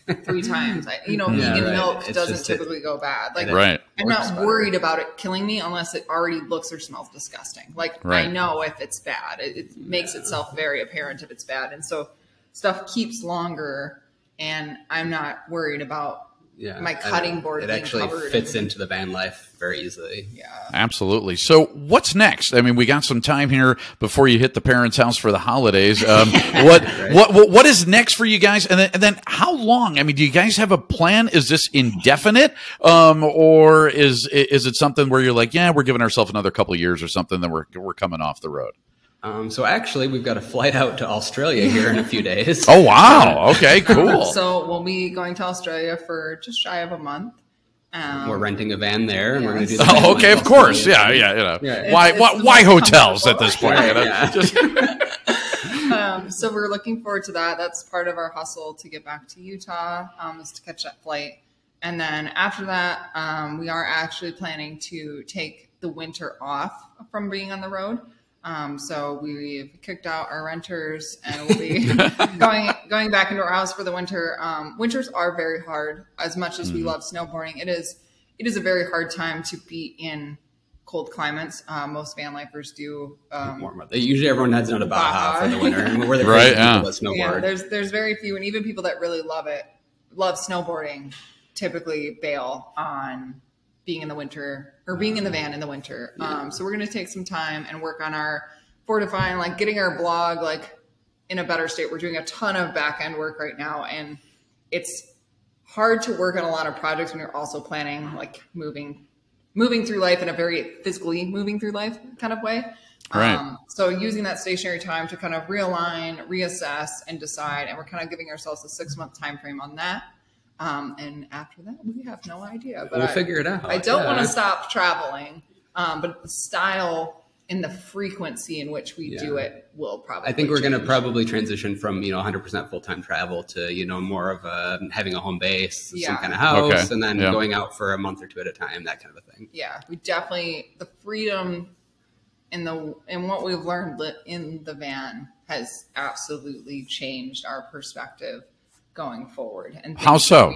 three times I, you know Yeah, vegan right. milk It's doesn't just that- typically go bad like Right. i'm not worried about it killing me unless it already looks or smells disgusting like Right. i know if it's bad it, it makes itself very apparent if it's bad and so stuff keeps longer and i'm not worried about Yeah, my cutting board It being actually covered fits in- into the van life very easily. yeah. Absolutely. So, what's next? I mean, we got some time here before you hit the parents' house for the holidays. Um, what, what, what, what is next for you guys? And then, and then, how long? I mean, do you guys have a plan? Is this indefinite, um, or is is it something where you're like, yeah, we're giving ourselves another couple of years or something, then we're we're coming off the road? Um, so actually, we've got a flight out to Australia here in a few days. Oh wow! Okay, cool. So we'll be going to Australia for just shy of a month. Um, We're renting a van there, and we're going to do. The Oh, okay, life of course. Yeah, Australia. yeah. You know, Yeah. why It's- why it's the why hotels at this point? Right, you know? yeah. Just- um, so we're looking forward to that. That's part of our hustle to get back to Utah, um, is to catch that flight. And then after that, um, we are actually planning to take the winter off from being on the road. Um, so we've kicked out our renters and we'll be going going back into our house for the winter. Um, winters are very hard. As much as we love snowboarding, it is it is a very hard time to be in cold climates. Uh, most van lifers do um, Warm up. Usually, everyone heads down to Baja Baja. for the winter, and we're the Right, yeah. that snowboard. Yeah, there's there's very few, and even people that really love it, love snowboarding, typically bail on being in the winter or being in the van in the winter. Um, so we're gonna take some time and work on our fortifying, like getting our blog like in a better state. We're doing a ton of back end work right now, and it's hard to work on a lot of projects when you're also planning like moving moving through life in a very physically moving through life kind of way. Right. Um, so using that stationary time to kind of realign, reassess, and decide, and we're kind of giving ourselves a six month time frame on that. Um, and after that, we have no idea. But We'll I, figure it out, I don't yeah. want to stop traveling, um, but the style and the frequency in which we do it will probably. I think we're going to probably transition from you know 100% full time travel to you know more of a having a home base, some kind of house, Okay. and then Yeah. going out for a month or two at a time, that kind of a thing. yeah, we definitely the freedom in the in what we've learned li- in the van has absolutely changed our perspective going forward. And How so?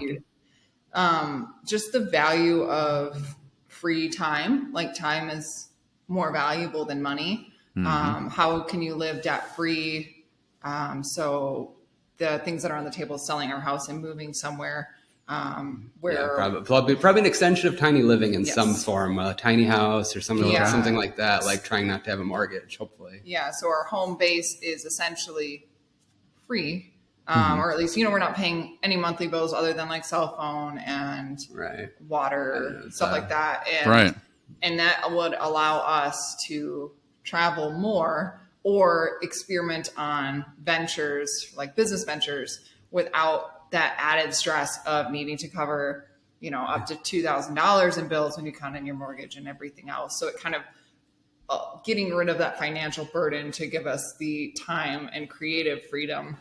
Um, just the value of free time. Like time is more valuable than money. Mm-hmm. Um, how can you live debt free? Um, so the things that are on the table, selling our house and moving somewhere um, where Yeah, probably, probably probably an extension of tiny living in Yes. some form, a tiny house or something Yeah. something like that. Like trying not to have a mortgage, hopefully. Yeah, so our home base is essentially free, um, or at least you know we're not paying any monthly bills other than like cell phone and Right. water stuff like that, and Right. and that would allow us to travel more or experiment on ventures like business ventures without that added stress of needing to cover you know up to two thousand dollars in bills when you count in your mortgage and everything else. So it kind of uh, getting rid of that financial burden to give us the time and creative freedom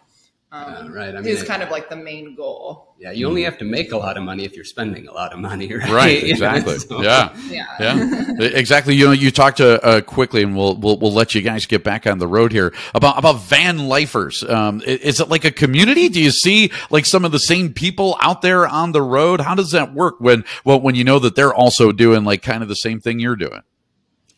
um, Yeah, right. I mean, is it- kind of like the main goal. Yeah, you only have to make a lot of money if you're spending a lot of money, right? Right. Yeah, Exactly. so- Yeah. Yeah. Yeah, exactly. You know, you talked uh, uh, quickly, and we'll, we'll we'll let you guys get back on the road here about about van lifers. Um, is it like a community? Do you see like some of the same people out there on the road? How does that work when well when you know that they're also doing like kind of the same thing you're doing?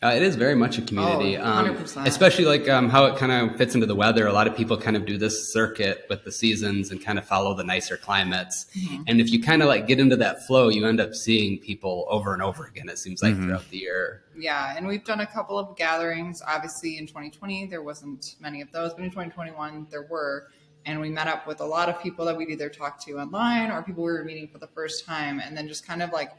Uh, it is very much a community, Oh, um, 100%. especially like um, how it kind of fits into the weather. A lot of people kind of do this circuit with the seasons and kind of follow the nicer climates. Mm-hmm. And if you kind of like get into that flow, you end up seeing people over and over again. It seems Mm-hmm. like throughout the year. Yeah, and we've done a couple of gatherings. Obviously, in 2020, there wasn't many of those, but in 2021, there were. And we met up with a lot of people that we'd either talked to online or people we were meeting for the first time, and then just kind of like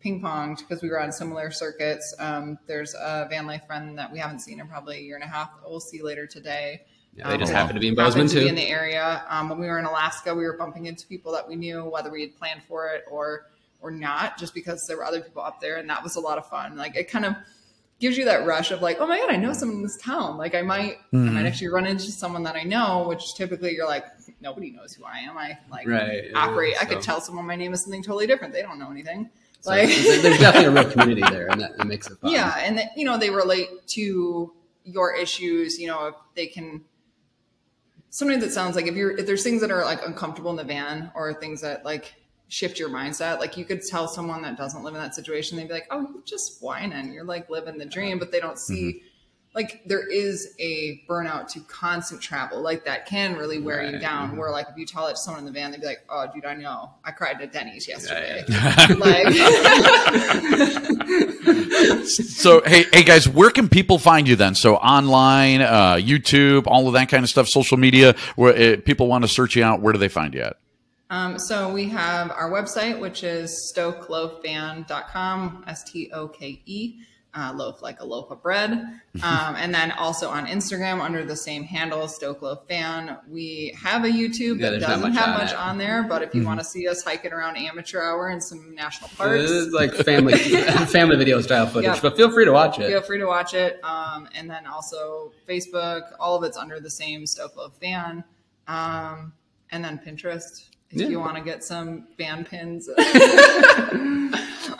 ping ponged because we were on similar circuits. Um, there's a van life friend that we haven't seen in probably a year and a half that we'll see later today. Yeah, they just Um, happen to be in happened Bozeman to be too. in the area. Um, when we were in Alaska, we were bumping into people that we knew, whether we had planned for it or or not, just because there were other people up there, and that was a lot of fun. Like it kind of gives you that rush of like, oh my god, I know someone in this town. Like I might, I might actually run into someone that I know, which typically you're like, nobody knows who I am. I like Right, yeah, operate. I so- could tell someone my name is something totally different. They don't know anything. So like there's definitely a real community there, and that, that makes it fun. yeah, and that, you know they relate to your issues. You know if they can. Sometimes it sounds like if you're if there's things that are like uncomfortable in the van or things that like shift your mindset, like you could tell someone that doesn't live in that situation, they'd be like, "Oh, you're just whining, you're like living the dream," but they don't see mm-hmm. Like there is a burnout to constant travel. Like that can really wear you Right. down. Where like if you tell it to someone in the van, they'd be like, "Oh, dude, I know. I cried at Denny's yesterday." like, So, hey, hey guys, where can people find you then? So, online, uh, YouTube, all of that kind of stuff, social media. Where uh, people want to search you out, where do they find you at? Um, so we have our website, which is stokeloafvan.com, S T O K E, uh, loaf like a loaf of bread. Um, and then also on Instagram under the same handle, Stoke Loaf Van. We have a YouTube Yeah, that doesn't much have on much it. on there, but if you want to see us hiking around amateur hour in some national parks, This is like family family video style footage, Yeah. but feel free to watch it. feel free to watch it. Um, and then also Facebook, all of it's under the same Stoke Loaf Van. Um, and then Pinterest. If Yeah. you want to get some fan pins,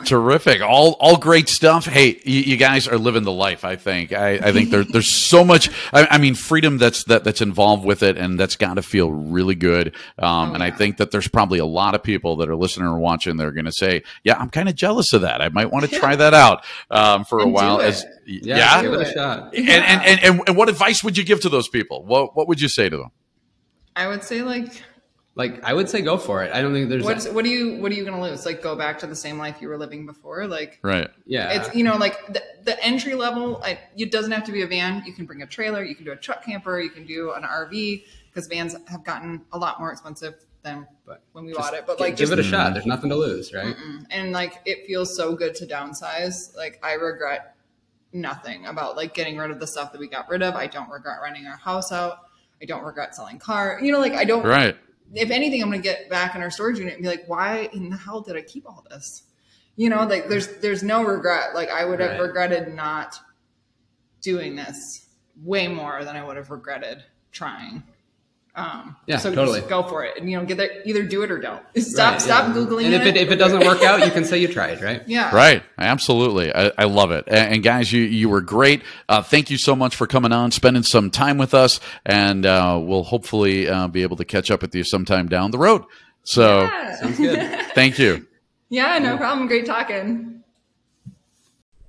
Terrific. All all great stuff. Hey, you, you guys are living the life. I think. I, I think there, there's so much. I, I mean, freedom that's that, that's involved with it, and that's got to feel really good. Um, and I think that there's probably a lot of people that are listening or watching. that are going to say, "Yeah, I'm kind of jealous of that. I might want to try that out um, for a And do while." As Yeah, yeah. give it a shot. And, and, and, and, and what advice would you give to those people? What what would you say to them? I would say like Like I would say, go for it. I don't think there's. what's what do you what are you gonna lose? Like go back to the same life you were living before? Like Right. yeah, it's you know like the, the entry level. I, it doesn't have to be a van. You can bring a trailer. You can do a truck camper. You can do an RV because vans have gotten a lot more expensive than But when we just bought it. But gi- like give just it a shot. There's nothing to lose, right? and like it feels so good to downsize. Like I regret nothing about like getting rid of the stuff that we got rid of. I don't regret renting our house out. I don't regret selling car. You know, like I don't. Right. If anything, I'm going to get back in our storage unit and be like, why in the hell did I keep all this? You know, like there's there's no regret. Like I would have Right. regretted not doing this way more than I would have regretted trying. Um, Yeah, so totally. just go for it, and you know, get there. Either do it or don't. Stop, Right, stop yeah. googling And if it if it doesn't work out, you can say you tried, right? yeah, Right. Absolutely. I, I love it. And, and guys, you, you were great. Uh, thank you so much for coming on, spending some time with us, and uh, we'll hopefully uh, be able to catch up with you sometime down the road. So Sounds good. thank you. Yeah, no problem. Great talking.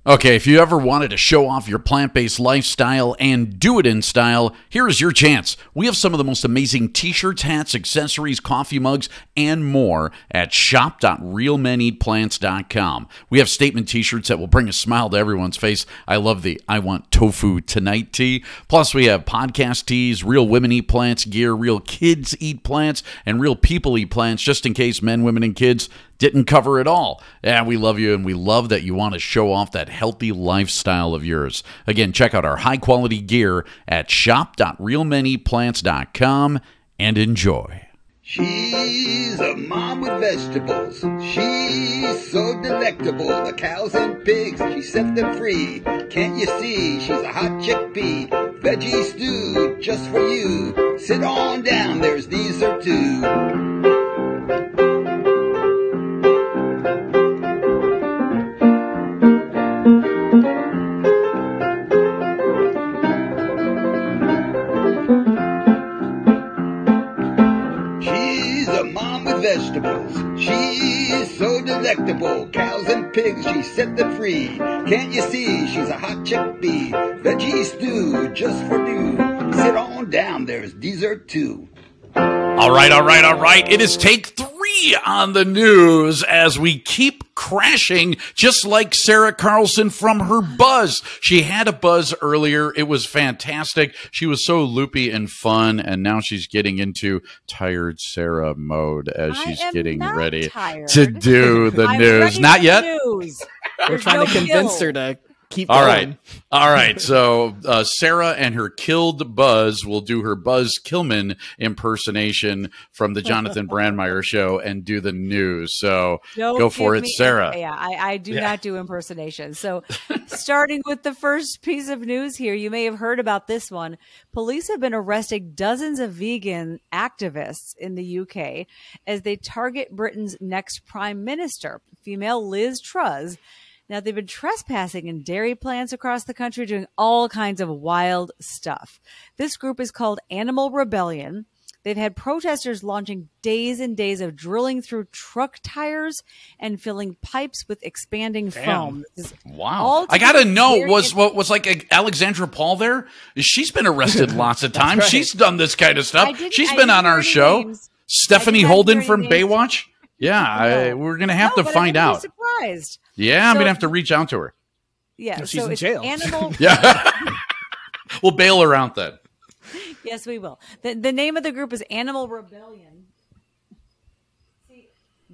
Okay, if you ever wanted to show off your plant based lifestyle and do it in style, here is your chance. We have some of the most amazing t shirts, hats, accessories, coffee mugs, and more at shop.realmeneatplants.com. We have statement t shirts that will bring a smile to everyone's face. I love the I Want Tofu Tonight tee. Plus, we have podcast tees, real women eat plants gear, real kids eat plants, and real people eat plants, just in case men, women, and kids didn't cover it all. Yeah, we love you and we love that you want to show off that healthy lifestyle of yours. Again, check out our high quality gear at shop.realmeneatplants.com and enjoy. She's a mom with vegetables. She's so delectable. The cows and pigs, she set them free. Can't you see? She's a hot chickpea. Veggie stew just for you. Sit on down, there's dessert too. She's delectable. Cows and pigs, she set them free. Can't you see? She's a hot chick chickpea. Veggie stew, just for you. Sit on down, there's dessert too. All right, all right, all right. It is take three on the news as we keep crashing, just like Sarah Carlson from her buzz. She had a buzz earlier. It was fantastic. She was so loopy and fun, and now she's getting into tired Sarah mode as I she's getting ready tired. to do the news. Not yet. News. We're There's trying no to convince kill. her to keep All going. right. All right. So uh, Sarah and her killed Buzz will do her Buzz Killman impersonation from the Jonathan Brandmeier show and do the news. So Don't go for it, me- Sarah. Yeah, I, I do not do impersonations. So, starting with the first piece of news here, you may have heard about this one. Police have been arresting dozens of vegan activists in the UK as they target Britain's next prime minister, female Liz Truss. Now, they've been trespassing in dairy plants across the country, doing all kinds of wild stuff. This group is called Animal Rebellion. They've had protesters launching days and days of drilling through truck tires and filling pipes with expanding foam. Wow. I got to together know was what was like Alexandra Paul there? She's been arrested lots of times. right. She's done this kind of stuff. didn't- She's I been on our show. names. Stephanie I did not Holden from names. Baywatch. Yeah, I, we're gonna have No, to but find I out. be surprised. Yeah, I'm gonna have to reach out to her. Yeah, No, she's so in jail. Animal. Yeah, we'll bail her out then. yes, we will. The, the name of the group is Animal Rebellion.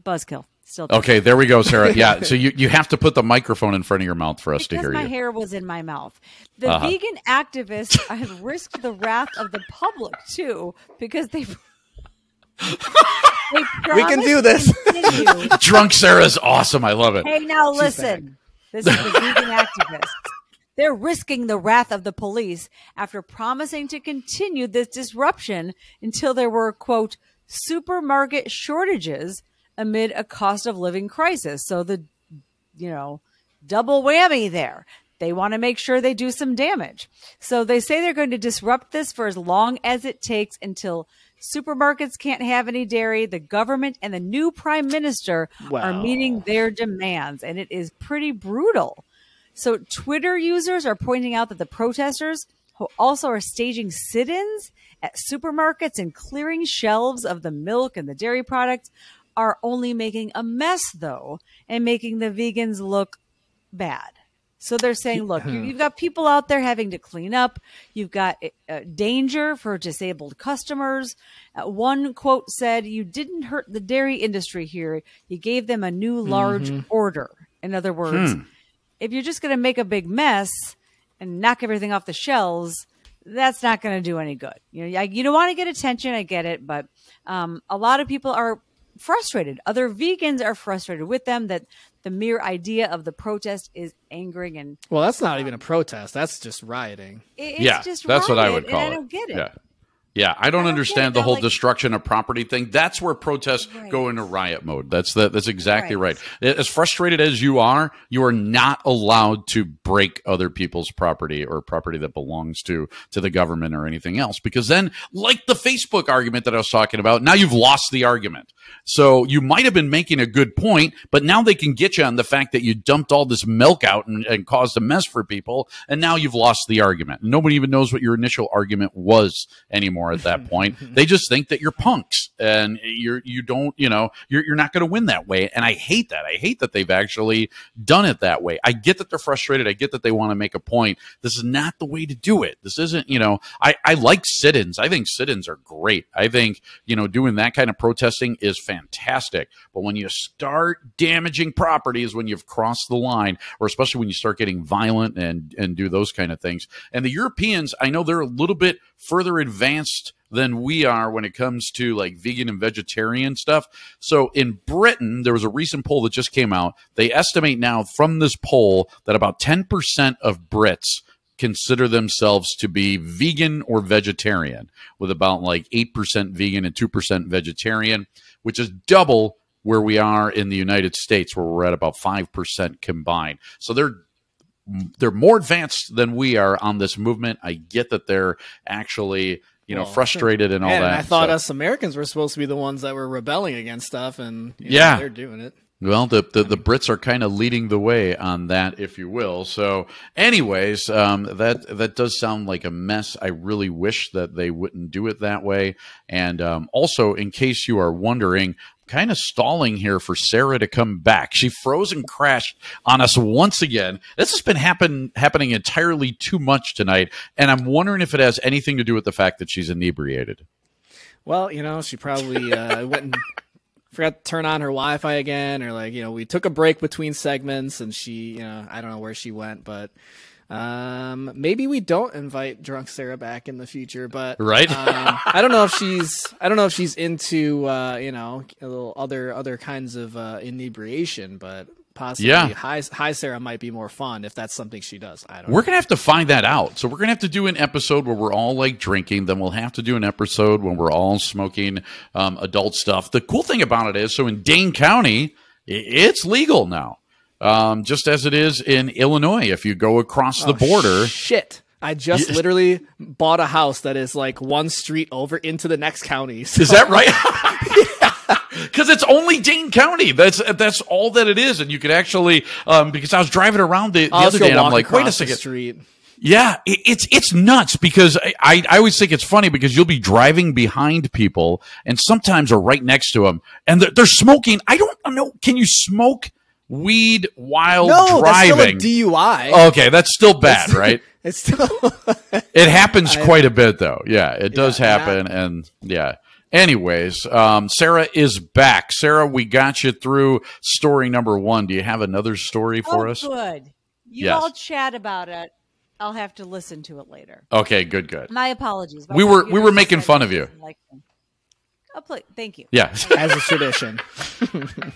Buzzkill. Still Okay, there we go, Sarah. Yeah, so you, you have to put the microphone in front of your mouth for us to hear my you. My hair was in my mouth. The Uh-huh. vegan activists have risked the wrath of the public too because they. They We can do this. to continue- Drunk Sarah's awesome. I love it. Hey, now listen. This is the vegan activists. They're risking the wrath of the police after promising to continue this disruption until there were, quote, supermarket shortages amid a cost of living crisis. So the, you know, double whammy there. They want to make sure they do some damage. So they say they're going to disrupt this for as long as it takes until supermarkets can't have any dairy. The government and the new prime minister are meeting their demands, and it is pretty brutal. So Twitter users are pointing out that the protesters who also are staging sit-ins at supermarkets and clearing shelves of the milk and the dairy products are only making a mess though and making the vegans look bad. So they're saying, look, you, you've got people out there having to clean up. You've got uh, danger for disabled customers. Uh, one quote said, "You didn't hurt the dairy industry here. You gave them a new large order." In other words, if you're just going to make a big mess and knock everything off the shelves, that's not going to do any good. You know, you don't want to get attention. I get it, but um, a lot of people are frustrated. Other vegans are frustrated with them that the mere idea of the protest is angering and Well, that's not even a um, protest. That's just rioting. it- it's yeah, just that's what I riot, would and call I it. don't get it. Yeah. Yeah, I don't don't understand the whole like- destruction of property thing. That's where protests Right. go into riot mode. That's the, that's exactly right. Right. As frustrated as you are, you are not allowed to break other people's property or property that belongs to to the government or anything else because then like the Facebook argument that I was talking about, now you've lost the argument. So you might have been making a good point, but now they can get you on the fact that you dumped all this milk out and, and caused a mess for people, and now you've lost the argument. Nobody even knows what your initial argument was anymore at that point. They just think that you're punks and you're you don't you know you're you're not going to win that way. And I hate that. I hate that they've actually done it that way. I get that they're frustrated. I get that they want to make a point. This is not the way to do it. This isn't you know I I like sit-ins. I think sit-ins are great. I think you know doing that kind of protesting is fantastic. But when you start damaging properties, when you've crossed the line, or especially when you start getting violent and and do those kind of things, and the Europeans, I know they're a little bit further advanced than we are when it comes to like vegan and vegetarian stuff. So in Britain, there was a recent poll that just came out. They estimate now from this poll that about 10% of Brits consider themselves to be vegan or vegetarian, with about like 8% vegan and 2% vegetarian, which is double where we are in the United States, where we're at about 5% combined. So they're they're more advanced than we are on this movement. I get that they're actually, you know, Well, frustrated and all Man, that. I thought So- us Americans were supposed to be the ones that were rebelling against stuff, and you know, Yeah. they're doing it. Well, the, the, the Brits are kind of leading the way on that, if you will. So, anyways, um, that that does sound like a mess. I really wish that they wouldn't do it that way. And um, also, in case you are wondering, kind of stalling here for Sarah to come back. She froze and crashed on us once again. This has been happen happening entirely too much tonight, and I'm wondering if it has anything to do with the fact that she's inebriated. Well, you know, she probably uh, went and forgot to turn on her Wi-Fi again, or like, you know, we took a break between segments, and she, you know, I don't know where she went, but um, maybe we don't invite drunk Sarah back in the future. But Right. um, I don't know if she's, I don't know if she's into, uh, you know, a little other other kinds of uh, inebriation, but. Possibly, Yeah. hi, hi Sarah might be more fun if that's something she does. I don't. We're know. gonna have to find that out. So we're gonna have to do an episode where we're all like drinking. Then we'll have to do an episode when we're all smoking um, adult stuff. The cool thing about it is, so in Dane County, it's legal now, um, just as it is in Illinois. If you go across the Oh, border, Shit. I just Yes. literally bought a house that is like one street over into the next county. So Is that right? Because it's only Dane County. That's that's all that it is, and you could actually um, because I was driving around the, the other day, and I'm like, wait a the second, street. Yeah, it, it's it's nuts because I, I I always think it's funny because you'll be driving behind people and sometimes are right next to them and they're, they're smoking. I don't know. Can you smoke weed while No, driving? that's still a DUI. okay, that's still bad, right? It's still It happens quite a bit though. Yeah, it does Yeah, happen, and yeah. Anyways, um, Sarah is back. Sarah, we got you through story number one. Do you have another story for oh, us? good. You Yes. all chat about it. I'll have to listen to it later. Okay, good, good. My apologies. We were- we were making fun of you. doesn't like. Oh, please, thank you. Yeah. as a tradition.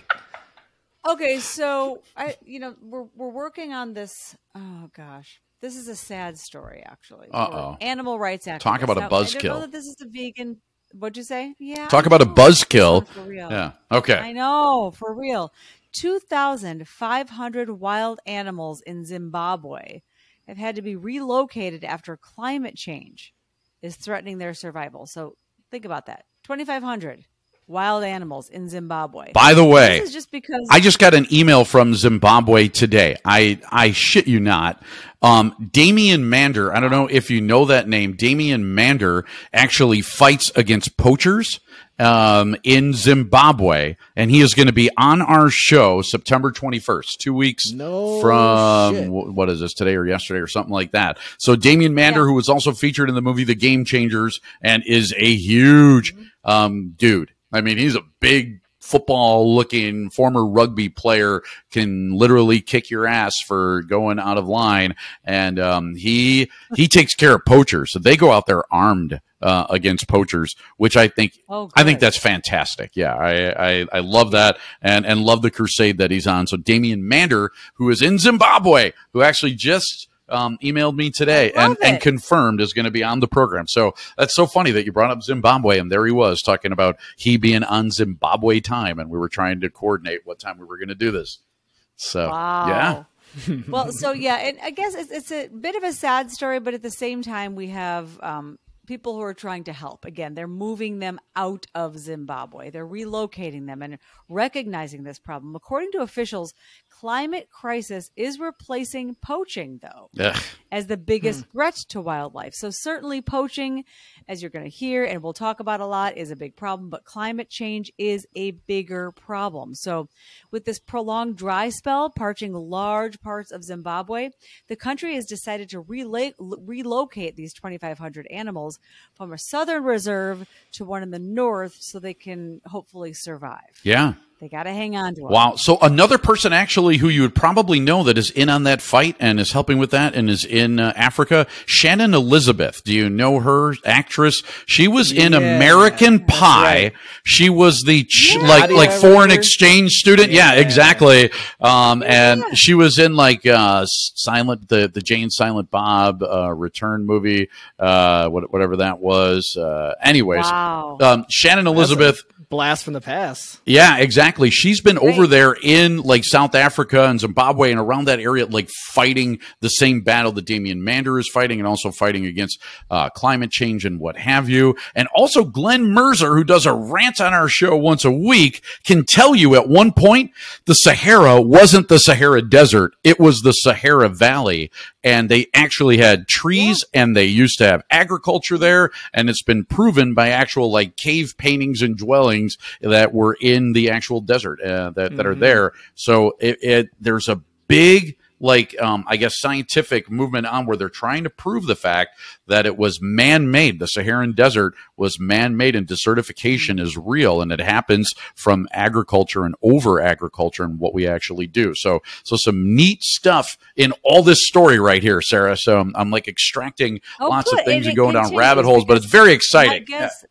Okay, so I, you know, we're we're working on this. Oh gosh, this is a sad story, actually. Uh-oh. Animal rights activists. Talk about a buzzkill. know that this is a vegan. What'd you say? Yeah. Talk about a buzzkill. For real. Yeah. Okay. I know, for real. 2,500 wild animals in Zimbabwe have had to be relocated after climate change is threatening their survival. So think about that 2,500 wild animals in Zimbabwe. By the way, this is just because I just got an email from Zimbabwe today. I I shit you not. Um, Damien Mander. I don't know if you know that name. Damien Mander actually fights against poachers um, in Zimbabwe, and he is going to be on our show September 21st, two weeks No from shit. what is this today or yesterday or something like that. So Damien Mander, Yeah. who was also featured in the movie The Game Changers, and is a huge um, dude. I mean, he's a big football looking former rugby player can literally kick your ass for going out of line. And um, he he takes care of poachers. So they go out there armed uh, against poachers which i think Oh, i think that's fantastic. Yeah I, I i love that. And and love the crusade that he's on. So damien mander who is in zimbabwe who actually just um, emailed me today and, and confirmed is going to be on the program. So that's so funny that you brought up Zimbabwe, and there he was talking about he being on Zimbabwe time, and we were trying to coordinate what time we were going to do this. So Wow. yeah, well, so yeah, and I guess it's, it's a bit of a sad story, but at the same time, we have um, people who are trying to help. Again, they're moving them out of Zimbabwe. They're relocating them and recognizing this problem. According to officials, climate crisis is replacing poaching, though Ugh. as the biggest hmm. threat to wildlife. So certainly poaching, as you're going to hear and we'll talk about a lot, is a big problem, but climate change is a bigger problem. So with this prolonged dry spell parching large parts of Zimbabwe, the country has decided to rela- relocate these 2,500 animals from a southern reserve to one in the north so they can hopefully survive. yeah. They got to hang on to them. Wow. So another person actually who you would probably know that is in on that fight and is helping with that and is in uh, Africa, Shannon Elizabeth. Do you know her actress? She was in Yeah, American Pie. right. She was the ch- Yeah. like Nadia, like foreign whatever. exchange student. Yeah, Yeah. exactly. Um, and she was in like uh, Silent the the Jane Silent Bob uh, return movie, uh, what- whatever that was. Uh, anyways, Wow. um, Shannon Elizabeth. Blast from the past. Yeah, exactly. She's been over there in like South Africa and Zimbabwe and around that area, like fighting the same battle that Damien Mander is fighting and also fighting against uh, climate change and what have you. And also Glen Merzer, who does a rant on our show once a week, can tell you at one point the Sahara wasn't the Sahara Desert. It was the Sahara Valley. And they actually had trees and they used to have agriculture there. And it's been proven by actual like cave paintings and dwellings that were in the actual desert uh, that, that are there. So it, it there's a big like um, I guess scientific movement on where they're trying to prove the fact that it was man-made. The Saharan desert was man-made, and desertification is real, and it happens from agriculture and over agriculture and what we actually do. So, so some neat stuff in all this story right here, Sarah. So I'm, I'm like extracting Oh, lots good. of things And and going down rabbit holes, but it's very I exciting. guess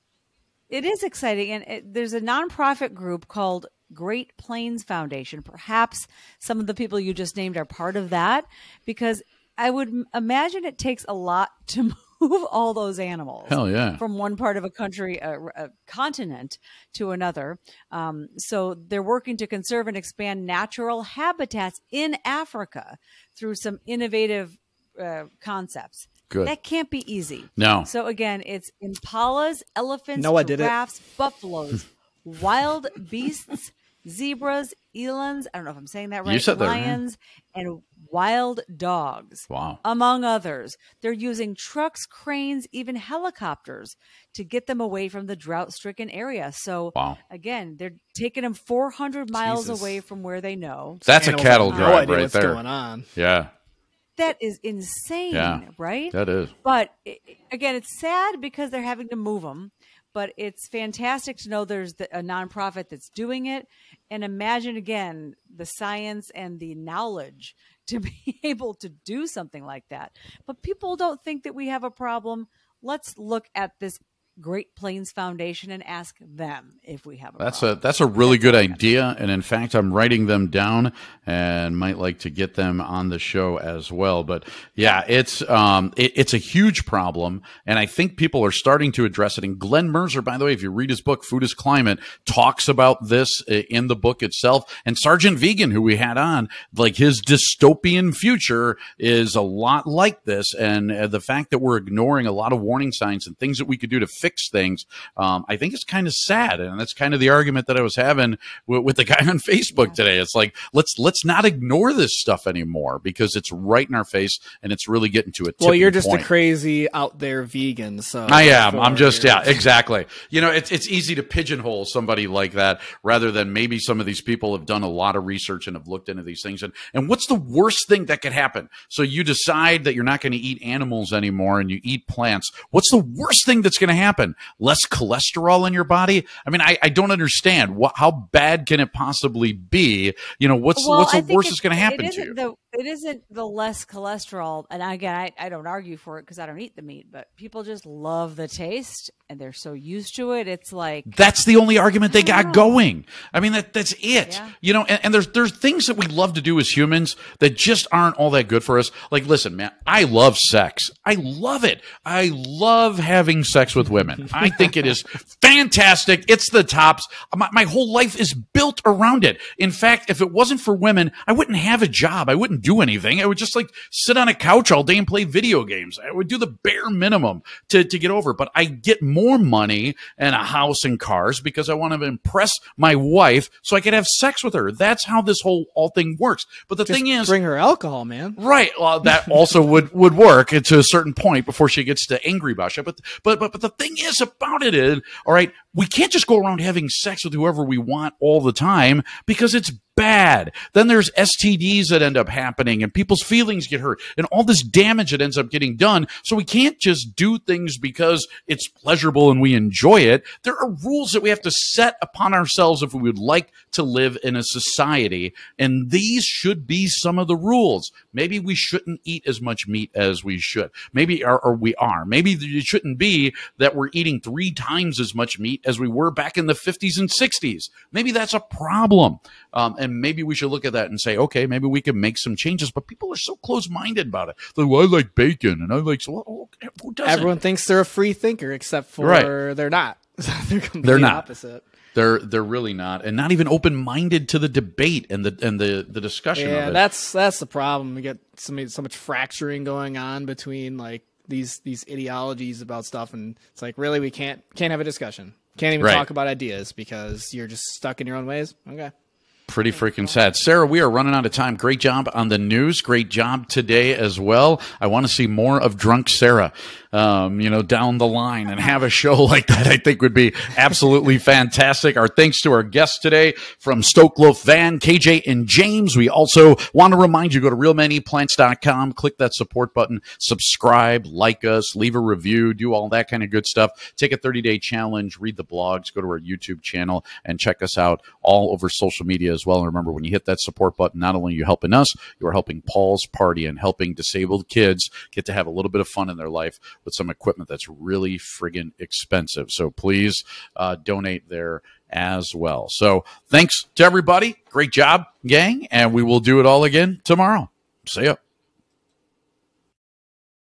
it is exciting, and it, there's a nonprofit group called Great Plains Foundation. Perhaps some of the people you just named are part of that, because I would imagine it takes a lot to move all those animals. Hell yeah. From one part of a country, a, a continent, to another. Um, so they're working to conserve and expand natural habitats in Africa through some innovative uh, concepts. Good. That can't be easy. No. So again, it's impalas, elephants, Noah did it. giraffes, buffaloes, wild beasts, zebras, elands. I don't know if I'm saying that right. You said that right. lions and wild dogs. Wow. Among others, they're using trucks, cranes, even helicopters to get them away from the drought-stricken area. So Wow. again, they're taking them 400 miles Jesus. away from where they know. That's a cattle have no drive right what's there. going on. Yeah, That is insane, Yeah. right? that is. But i again, it's sad because they're having to move them. But it's fantastic to know there's the, a nonprofit that's doing it, and imagine again the science and the knowledge to be able to do something like that. But people don't think that we have a problem. Let's look at this Great Plains Foundation and ask them if we have a That's problem. a that's a really good idea, and in fact, I'm writing them down and might like to get them on the show as well. But yeah, it's um it, it's a huge problem, and I think people are starting to address it. And Glen Merzer, by the way, if you read his book "Food Is Climate," talks about this in the book itself. And Sergeant Vegan, who we had on, like his dystopian future is a lot like this, and uh, the fact that we're ignoring a lot of warning signs and things that we could do to fix things, um, I think it's kind of sad, and that's kind of the argument that I was having with, with the guy on Facebook today. It's like let's let's not ignore this stuff anymore because it's right in our face and it's really getting to a. Well, you're just point. a crazy out there vegan. So I am. I'm just yeah, exactly. You know, it's it's easy to pigeonhole somebody like that rather than maybe some of these people have done a lot of research and have looked into these things. And and what's the worst thing that could happen? So you decide that you're not going to eat animals anymore and you eat plants. What's the worst thing that's going to happen? Less cholesterol in your body? I mean, I, I don't understand. What how bad can it possibly be? You know, what's Well, what's the worst that's going to happen to you? The, it isn't the less cholesterol, and again, I, I don't argue for it because I don't eat the meat, but people just love the taste and they're so used to it. It's like That's the only argument they got know. going. I mean, that that's it. Yeah. You know, and, and there's there's things that we love to do as humans that just aren't all that good for us. Like, listen, man, I love sex. I love it. I love having sex with women. I think it is fantastic. It's the tops. My, my whole life is built around it. In fact, if it wasn't for women, I wouldn't have a job. I wouldn't do anything. I would just like sit on a couch all day and play video games. I would do the bare minimum to, to get over. But I get more money and a house and cars because I want to impress my wife so I could have sex with her. That's how this whole all thing works. But the Just thing is, bring her alcohol, man. Right. Well, that also would would work to a certain point before she gets to angry about it. But but but but the thing is about it is, all right, we can't just go around having sex with whoever we want all the time because it's bad. Then there's STDs that end up happening and people's feelings get hurt and all this damage that ends up getting done. So we can't just do things because it's pleasurable and we enjoy it. There are rules that we have to set upon ourselves if we would like to live in a society. And these should be some of the rules. Maybe we shouldn't eat as much meat as we should. Maybe, or, or we are. Maybe it shouldn't be that we're eating three times as much meat as we were back in the 50s and 60s. Maybe that's a problem. Um, and maybe we should look at that and say, okay, maybe we can make some changes. But people are so close minded about it. They're like, well, I like bacon and I like, so well, who doesn't? Everyone thinks they're a free thinker, except for Right. they're not. they're They're not. opposite. They're they're really not, and not even open minded to the debate and the and the the discussion Yeah, of it. that's that's the problem. We get so many, so much fracturing going on between like these these ideologies about stuff, and it's like really we can't can't have a discussion. Can't even Right. talk about ideas because you're just stuck in your own ways. Okay. Pretty freaking sad. Sarah, we are running out of time. Great job on the news. Great job today as well. I want to see more of Drunk Sarah, um, you know, down the line and have a show like that. I think would be absolutely fantastic. Our thanks to our guests today from Stoke Loaf Van, KJ and James. We also want to remind you, go to realmeneatplants.com, click that support button, subscribe, like us, leave a review, do all that kind of good stuff. Take a 30 day challenge, read the blogs, go to our YouTube channel and check us out all over social media as well. And remember, when you hit that support button, not only are you helping us, you are helping Paul's Party and helping disabled kids get to have a little bit of fun in their life with some equipment that's really friggin' expensive. So please uh, donate there as well. So thanks to everybody. Great job, gang. And we will do it all again tomorrow. See ya.